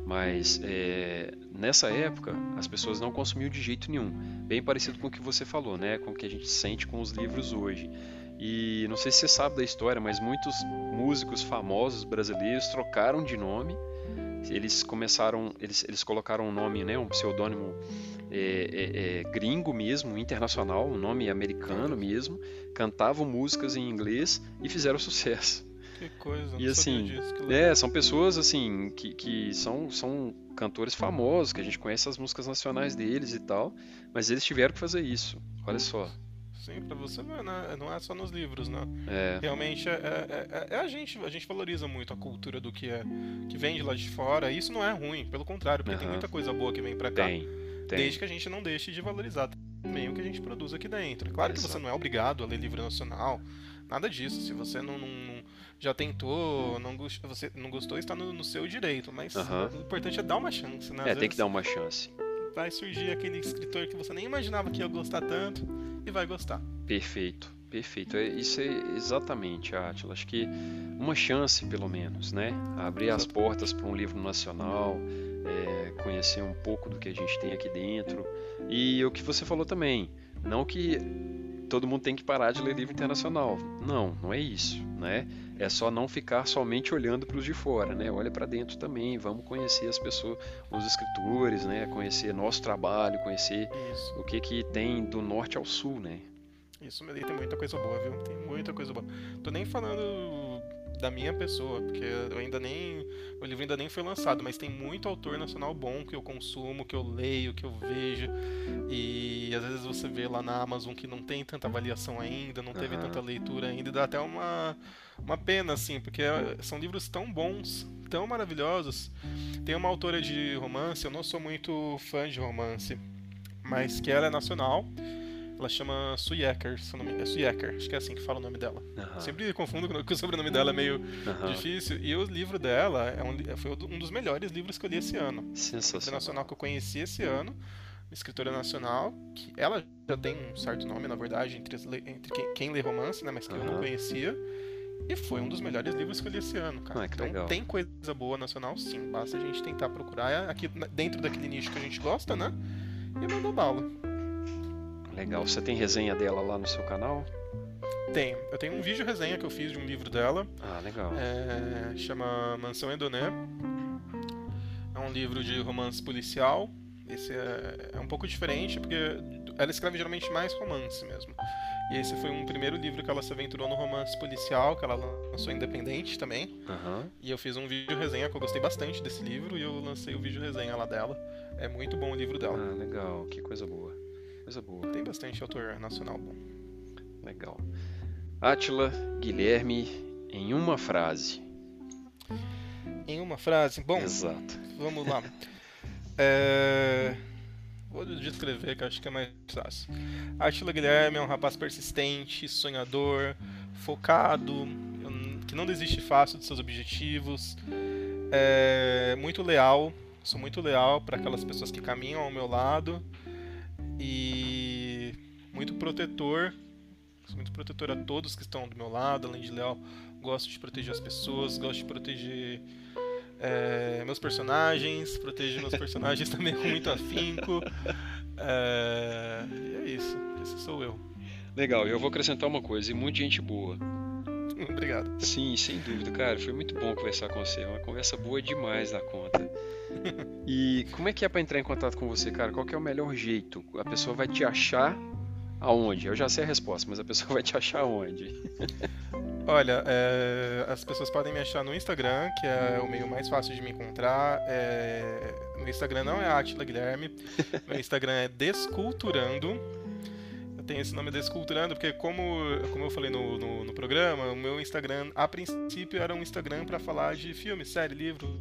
Mas é, nessa época as pessoas não consumiam de jeito nenhum, bem parecido com o que você falou, né? Com o que a gente sente com os livros hoje. E não sei se você sabe da história, mas muitos músicos famosos brasileiros trocaram de nome. Eles começaram, eles, eles colocaram um nome, né, um pseudônimo é, é, é, gringo mesmo, internacional, um nome americano mesmo. Cantavam músicas em inglês e fizeram <laughs> sucesso. Que coisa, e assim, disso, é, são pessoas assim que, que são, são cantores famosos, que a gente conhece as músicas nacionais deles e tal, mas eles tiveram que fazer isso. Olha só assim, para você ver, né? Não é só nos livros, né? É. Realmente é, é, é, é, a gente, a gente valoriza muito a cultura do que é que vem de lá de fora. E isso não é ruim, pelo contrário, porque uhum. tem muita coisa boa que vem para cá. Tem, tem. Desde que a gente não deixe de valorizar também o que a gente produz aqui dentro. É claro que você não é obrigado a ler livro nacional, nada disso. Se você não, não, não já tentou, não gostou, você não gostou, está no, no seu direito. Mas uhum. o importante é dar uma chance, né? Às é, tem que dar uma chance vai surgir aquele escritor que você nem imaginava que ia gostar tanto e vai gostar. Perfeito, perfeito. É, isso é exatamente, Atila. Acho que uma chance, pelo menos, né? Abrir as portas para um livro nacional, é, conhecer um pouco do que a gente tem aqui dentro. E o que você falou também, não que todo mundo tem que parar de ler livro internacional. Não, não é isso, né? É só não ficar somente olhando para os de fora, né? Olha para dentro também, vamos conhecer as pessoas, os escritores, né? Conhecer nosso trabalho, conhecer isso. o que que tem do norte ao sul, né? Isso, mas tem muita coisa boa, viu? Tem muita coisa boa. Tô nem falando da minha pessoa, porque eu ainda nem. O livro ainda nem foi lançado, mas tem muito autor nacional bom que eu consumo, que eu leio, que eu vejo. E às vezes você vê lá na Amazon que não tem tanta avaliação ainda, não teve uhum. tanta leitura ainda, e dá até uma, uma pena, assim, porque são livros tão bons, tão maravilhosos. Tem uma autora de romance, eu não sou muito fã de romance, mas que ela é nacional ela chama Suyeker, é Suyeker, acho que é assim que fala o nome dela. Uhum. Sempre confundo porque o sobrenome dela é meio uhum. difícil. E o livro dela é um, foi um dos melhores livros que eu li esse ano. Sensacional. nacional que eu conheci esse ano. Escritora nacional, que ela já tem um certo nome, na verdade, entre, entre quem, quem, lê romance, né? Mas que uhum. eu não conhecia. E foi um dos melhores livros que eu li esse ano, cara. Ah, então legal. tem coisa boa nacional, sim. Basta a gente tentar procurar aqui dentro daquele nicho que a gente gosta, né? E mandar bala. Legal. Você tem resenha dela lá no seu canal? Tenho. Eu tenho um vídeo resenha que eu fiz de um livro dela. Ah, legal. É, chama Mansão Endoné. É um livro de romance policial. Esse é, é um pouco diferente, porque ela escreve geralmente mais romance mesmo. E esse foi um primeiro livro que ela se aventurou no romance policial, que ela lançou independente também. Uhum. E eu fiz um vídeo resenha que eu gostei bastante desse livro e eu lancei o vídeo resenha lá dela. É muito bom o livro dela. Ah, legal, que coisa boa coisa boa. Tem bastante autor nacional bom. Legal. Átila Guilherme, em uma frase. Em uma frase? Bom, Exato. vamos lá. <laughs> é... Vou descrever que acho que é mais fácil. Átila Guilherme é um rapaz persistente, sonhador, focado, que não desiste fácil dos seus objetivos, é muito leal, sou muito leal para aquelas pessoas que caminham ao meu lado e muito protetor. Sou muito protetor a todos que estão do meu lado, além de leal, gosto de proteger as pessoas, gosto de proteger é, meus personagens, proteger meus personagens <laughs> também com muito afinco. É, e é isso, esse sou eu. Legal, eu vou acrescentar uma coisa, e muita gente boa. <laughs> Obrigado. Sim, sem dúvida, cara. Foi muito bom conversar com você. Uma conversa boa demais da conta. <laughs> E como é que é para entrar em contato com você, cara? Qual é o melhor jeito? A pessoa vai te achar aonde? Eu já sei a resposta, mas a pessoa <laughs> vai te achar aonde? <laughs> Olha, é, as pessoas podem me achar no Instagram, que é o meio mais fácil de me encontrar. É, meu Instagram não é Atila Guilherme, <laughs> meu Instagram é Desculturando tem esse nome Desculturando, porque como, como eu falei no, no, no programa, o meu Instagram, a princípio, era um Instagram para falar de filme, série, livro,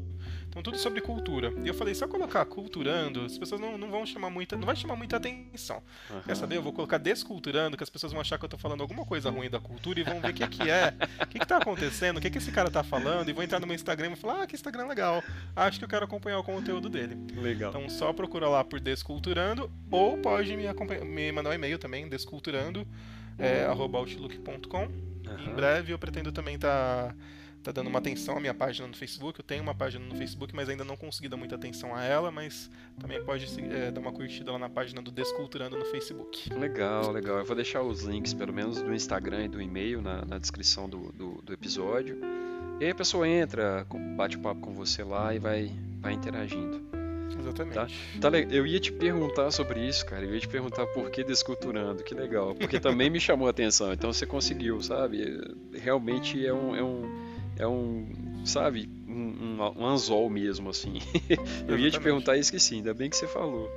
então tudo sobre cultura. E eu falei, se eu colocar culturando, as pessoas não, não vão chamar muita. Não vai chamar muita atenção. Uhum. Quer saber? Eu vou colocar desculturando, que as pessoas vão achar que eu tô falando alguma coisa ruim da cultura e vão ver o que, que é, o que, que tá acontecendo, o que, que esse cara tá falando, e vou entrar no meu Instagram e falar, ah, que Instagram legal. Acho que eu quero acompanhar o conteúdo dele. Legal. Então só procura lá por Desculturando, ou pode me, me mandar um e-mail também, desculturando, é. Uhum. Em breve eu pretendo também estar. Tá tá dando uma atenção à minha página no Facebook. Eu tenho uma página no Facebook, mas ainda não consegui dar muita atenção a ela, mas também pode é, dar uma curtida lá na página do Desculturando no Facebook. Legal, legal. Eu vou deixar os links, pelo menos do Instagram e do e-mail, na, na descrição do, do, do, episódio. E aí a pessoa entra, bate papo com você lá e vai, vai interagindo. Exatamente. Tá? Tá, eu ia te perguntar sobre isso, cara. Eu ia te perguntar por que desculturando. Que legal. Porque também me chamou a atenção. Então você conseguiu, sabe? Realmente é um, é um é um, sabe, um, um, um anzol mesmo, assim. <laughs> eu ia te perguntar e esqueci, ainda bem que você falou.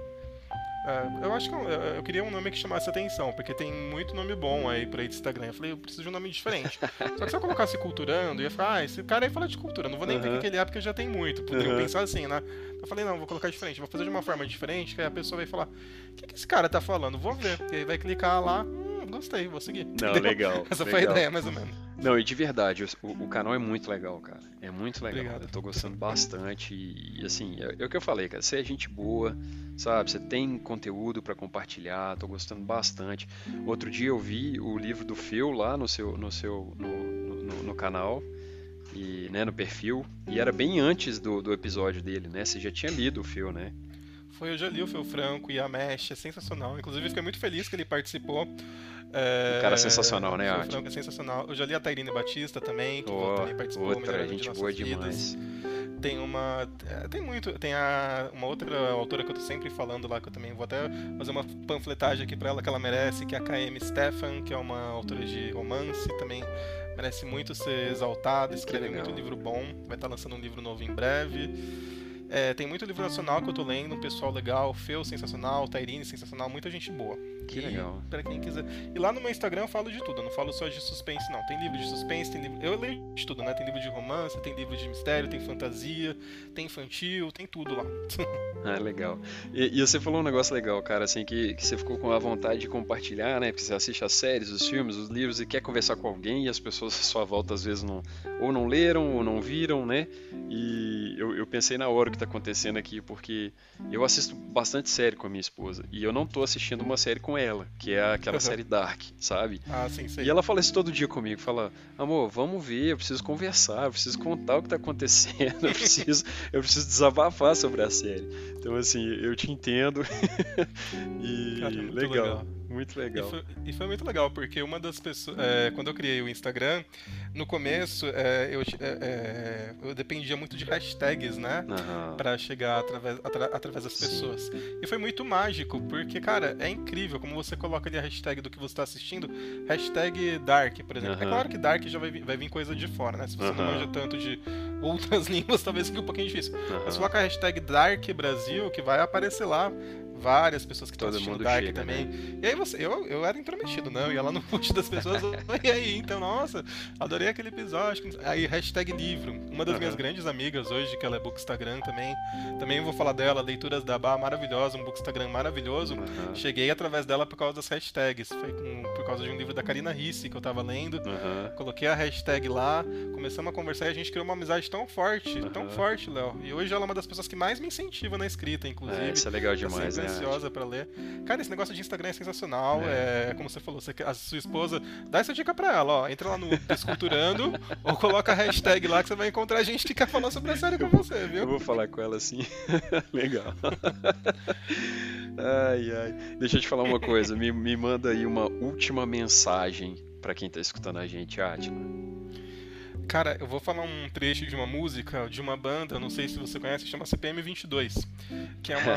É, eu acho que eu, eu, queria um nome que chamasse atenção, porque tem muito nome bom aí por aí do Instagram. Eu falei, eu preciso de um nome diferente. <laughs> Só que se eu colocasse culturando, eu ia falar, ah, esse cara aí fala de cultura, não vou nem uhum. ver o que ele é, porque já tem muito. Poderiam uhum. pensar assim, né? Eu falei, não, vou colocar diferente, vou fazer de uma forma diferente, que aí a pessoa vai falar, o que, que esse cara tá falando? Vou ver. E aí vai clicar lá, hum, gostei, vou seguir. Não, legal. Essa legal. foi a ideia, mais ou menos. Não, e de verdade, o, o, canal é muito legal, cara. É muito legal. Obrigado. Eu tô gostando bastante. E, assim, é, é, o que eu falei, cara. Você é gente boa, sabe? Você tem conteúdo para compartilhar. Tô gostando bastante. Outro dia eu vi o livro do Phil lá no seu, no seu, no, no, no canal e né, no perfil. E era bem antes do, do episódio dele, né? Você já tinha lido o Phil, né? Foi, eu já li o Phil Franco e a Mesh, é sensacional. Inclusive, fiquei muito feliz que ele participou. É, o cara é sensacional, né, Art? Franco é sensacional. Eu já li a Tairine Batista também, que oh, também participou. Outra, gente de boa demais. Tem uma. É, tem muito. Tem a, uma outra autora que eu tô sempre falando lá, que eu também vou até fazer uma panfletagem aqui pra ela que ela merece, que é a KM Stefan, que é uma autora de romance, também merece muito ser exaltada, escreve muito livro bom, vai estar lançando um livro novo em breve. É, tem muito livro nacional que eu tô lendo, um pessoal legal, Feu sensacional, Tairine sensacional, muita gente boa. Que legal. Pra quem quiser. E lá no meu Instagram eu falo de tudo, eu não falo só de suspense, não. Tem livro de suspense, tem livro. Eu leio de tudo, né? Tem livro de romance, tem livro de mistério, tem fantasia, tem infantil, tem tudo lá. <laughs> ah, legal. E, e, você falou um negócio legal, cara, assim, que, que você ficou com a vontade de compartilhar, né? Porque você assiste as séries, os filmes, os livros e quer conversar com alguém e as pessoas à sua volta às vezes não, ou não leram ou não viram, né? E eu, eu pensei na hora que está acontecendo aqui, porque eu assisto bastante série com a minha esposa e eu não estou assistindo uma série com ela, que é aquela série Dark, sabe? Ah, sim, sim. E ela fala isso todo dia comigo, fala, amor, vamos ver, eu preciso conversar, eu preciso contar o que está acontecendo, eu preciso, eu preciso desabafar sobre a série. Então, assim, eu te entendo <laughs> e Cara, legal. legal. Muito legal. E foi, e foi, muito legal, porque uma das pessoas. É, quando eu criei o Instagram, no começo é, eu, é, é eu dependia muito de hashtags, né? Uhum. Pra chegar através, atra, através das pessoas. Sim. E foi muito mágico, porque, cara, é incrível como você coloca ali a hashtag do que você tá assistindo. Hashtag Dark, por exemplo. Uhum. É claro que Dark já vai, vai vir coisa de fora, né? Se você uhum. não manja tanto de outras <laughs> línguas, talvez fique um pouquinho difícil. Mas coloca a hashtag Dark Brasil, que vai aparecer lá várias pessoas que estão assistindo Dark chega, também. Né? E aí você, eu, eu era intrometido, não, eu ia lá no post das pessoas, <laughs> <laughs> e aí, então, nossa, adorei aquele episódio. Aí, hashtag livro. Uma das uhum. minhas grandes amigas hoje, que ela é Bookstagram também, também vou falar dela, Leituras da Bar, maravilhosa, um Bookstagram maravilhoso. Uhum. Cheguei através dela por causa das hashtags, foi com, por causa de um livro da Karina Risse que eu tava lendo, uhum. coloquei a hashtag lá, começamos a conversar e a gente criou uma amizade tão forte, tão forte, Léo. E hoje ela é uma das pessoas que mais me incentiva na escrita, inclusive. É, isso é legal demais, né? Ansiosa para ler. Cara, esse negócio de Instagram é sensacional. É, é como você falou, você, a sua esposa, dá essa dica pra ela, ó. Entra lá no Desculturando <laughs> ou coloca a hashtag lá que você vai encontrar gente que quer falar sobre a série com você, viu? Eu vou falar com ela assim. <laughs> Legal. <laughs> ai, ai. Deixa eu te falar uma coisa. Me, me manda aí uma última mensagem para quem tá escutando a gente, Átila. Cara, eu vou falar um trecho de uma música de uma banda, não sei se você conhece, chama CPM 22, que é uma.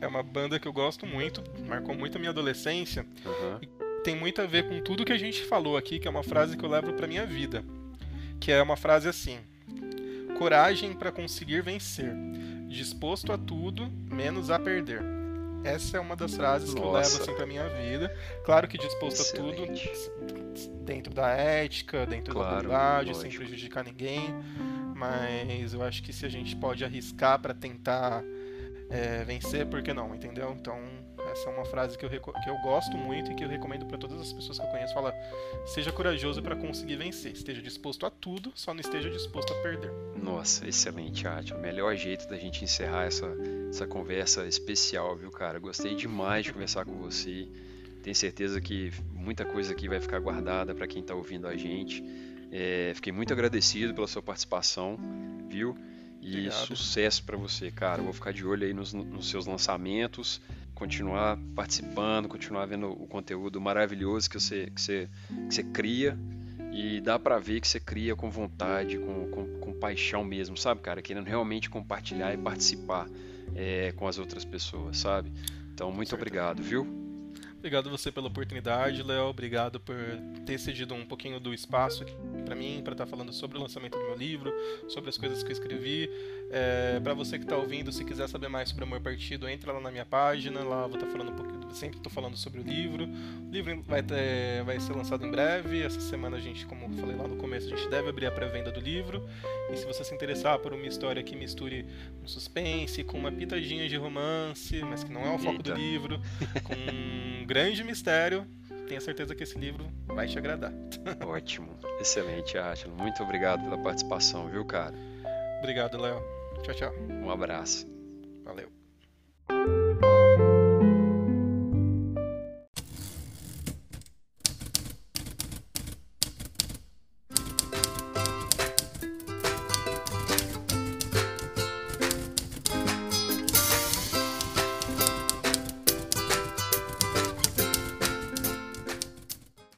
É uma banda que eu gosto muito, marcou muito a minha adolescência. Aham. E tem muito a ver com tudo que a gente falou aqui, que é uma frase que eu levo pra minha vida. Que é uma frase assim: Coragem para conseguir vencer, disposto a tudo, menos a perder. Essa é uma das frases que eu Nossa. levo assim pra minha vida. Claro que disposto Excelente. a tudo dentro da ética, dentro Claro, da bondade, sem prejudicar ninguém. Mas eu acho que se a gente pode arriscar pra tentar é, vencer, por que não, entendeu? Então, essa é uma frase que eu, que eu gosto muito e que eu recomendo pra todas as pessoas que eu conheço. Fala, seja corajoso pra conseguir vencer. Esteja disposto a tudo, só não esteja disposto a perder. Nossa, excelente, Átila. Melhor jeito da gente encerrar essa, essa conversa especial, viu, cara? Gostei demais de conversar com você. Tenho certeza que muita coisa aqui vai ficar guardada para quem está ouvindo a gente. É, fiquei muito agradecido pela sua participação, viu? E Obrigado. sucesso para você, cara. Eu Vou ficar de olho aí nos, nos seus lançamentos, continuar participando, continuar vendo o conteúdo maravilhoso que você, que você, que você cria. E dá pra ver que você cria com vontade, com, com, com paixão mesmo, sabe, cara? Querendo realmente compartilhar e participar é, com as outras pessoas, sabe? Então, muito Certo. obrigado, viu? Obrigado você pela oportunidade, Léo. Obrigado por ter cedido um pouquinho do espaço para mim, para estar falando sobre o lançamento do meu livro, sobre as coisas que eu escrevi. É, para você que está ouvindo, se quiser saber mais sobre Amor Partido, entra lá na minha página. Lá vou estar falando um pouquinho, sempre estou falando sobre o livro. O livro vai, ter, vai ser lançado em breve. Essa semana a gente, como eu falei lá no começo, a gente deve abrir a pré-venda do livro. E se você se interessar por uma história que misture um suspense com uma pitadinha de romance, mas que não é o foco do Eita. livro, com um grande mistério, tenha certeza que esse livro vai te agradar. Ótimo, excelente, Átila. Muito obrigado pela participação, viu, cara? Obrigado, Léo. Tchau, tchau. Um abraço. Valeu.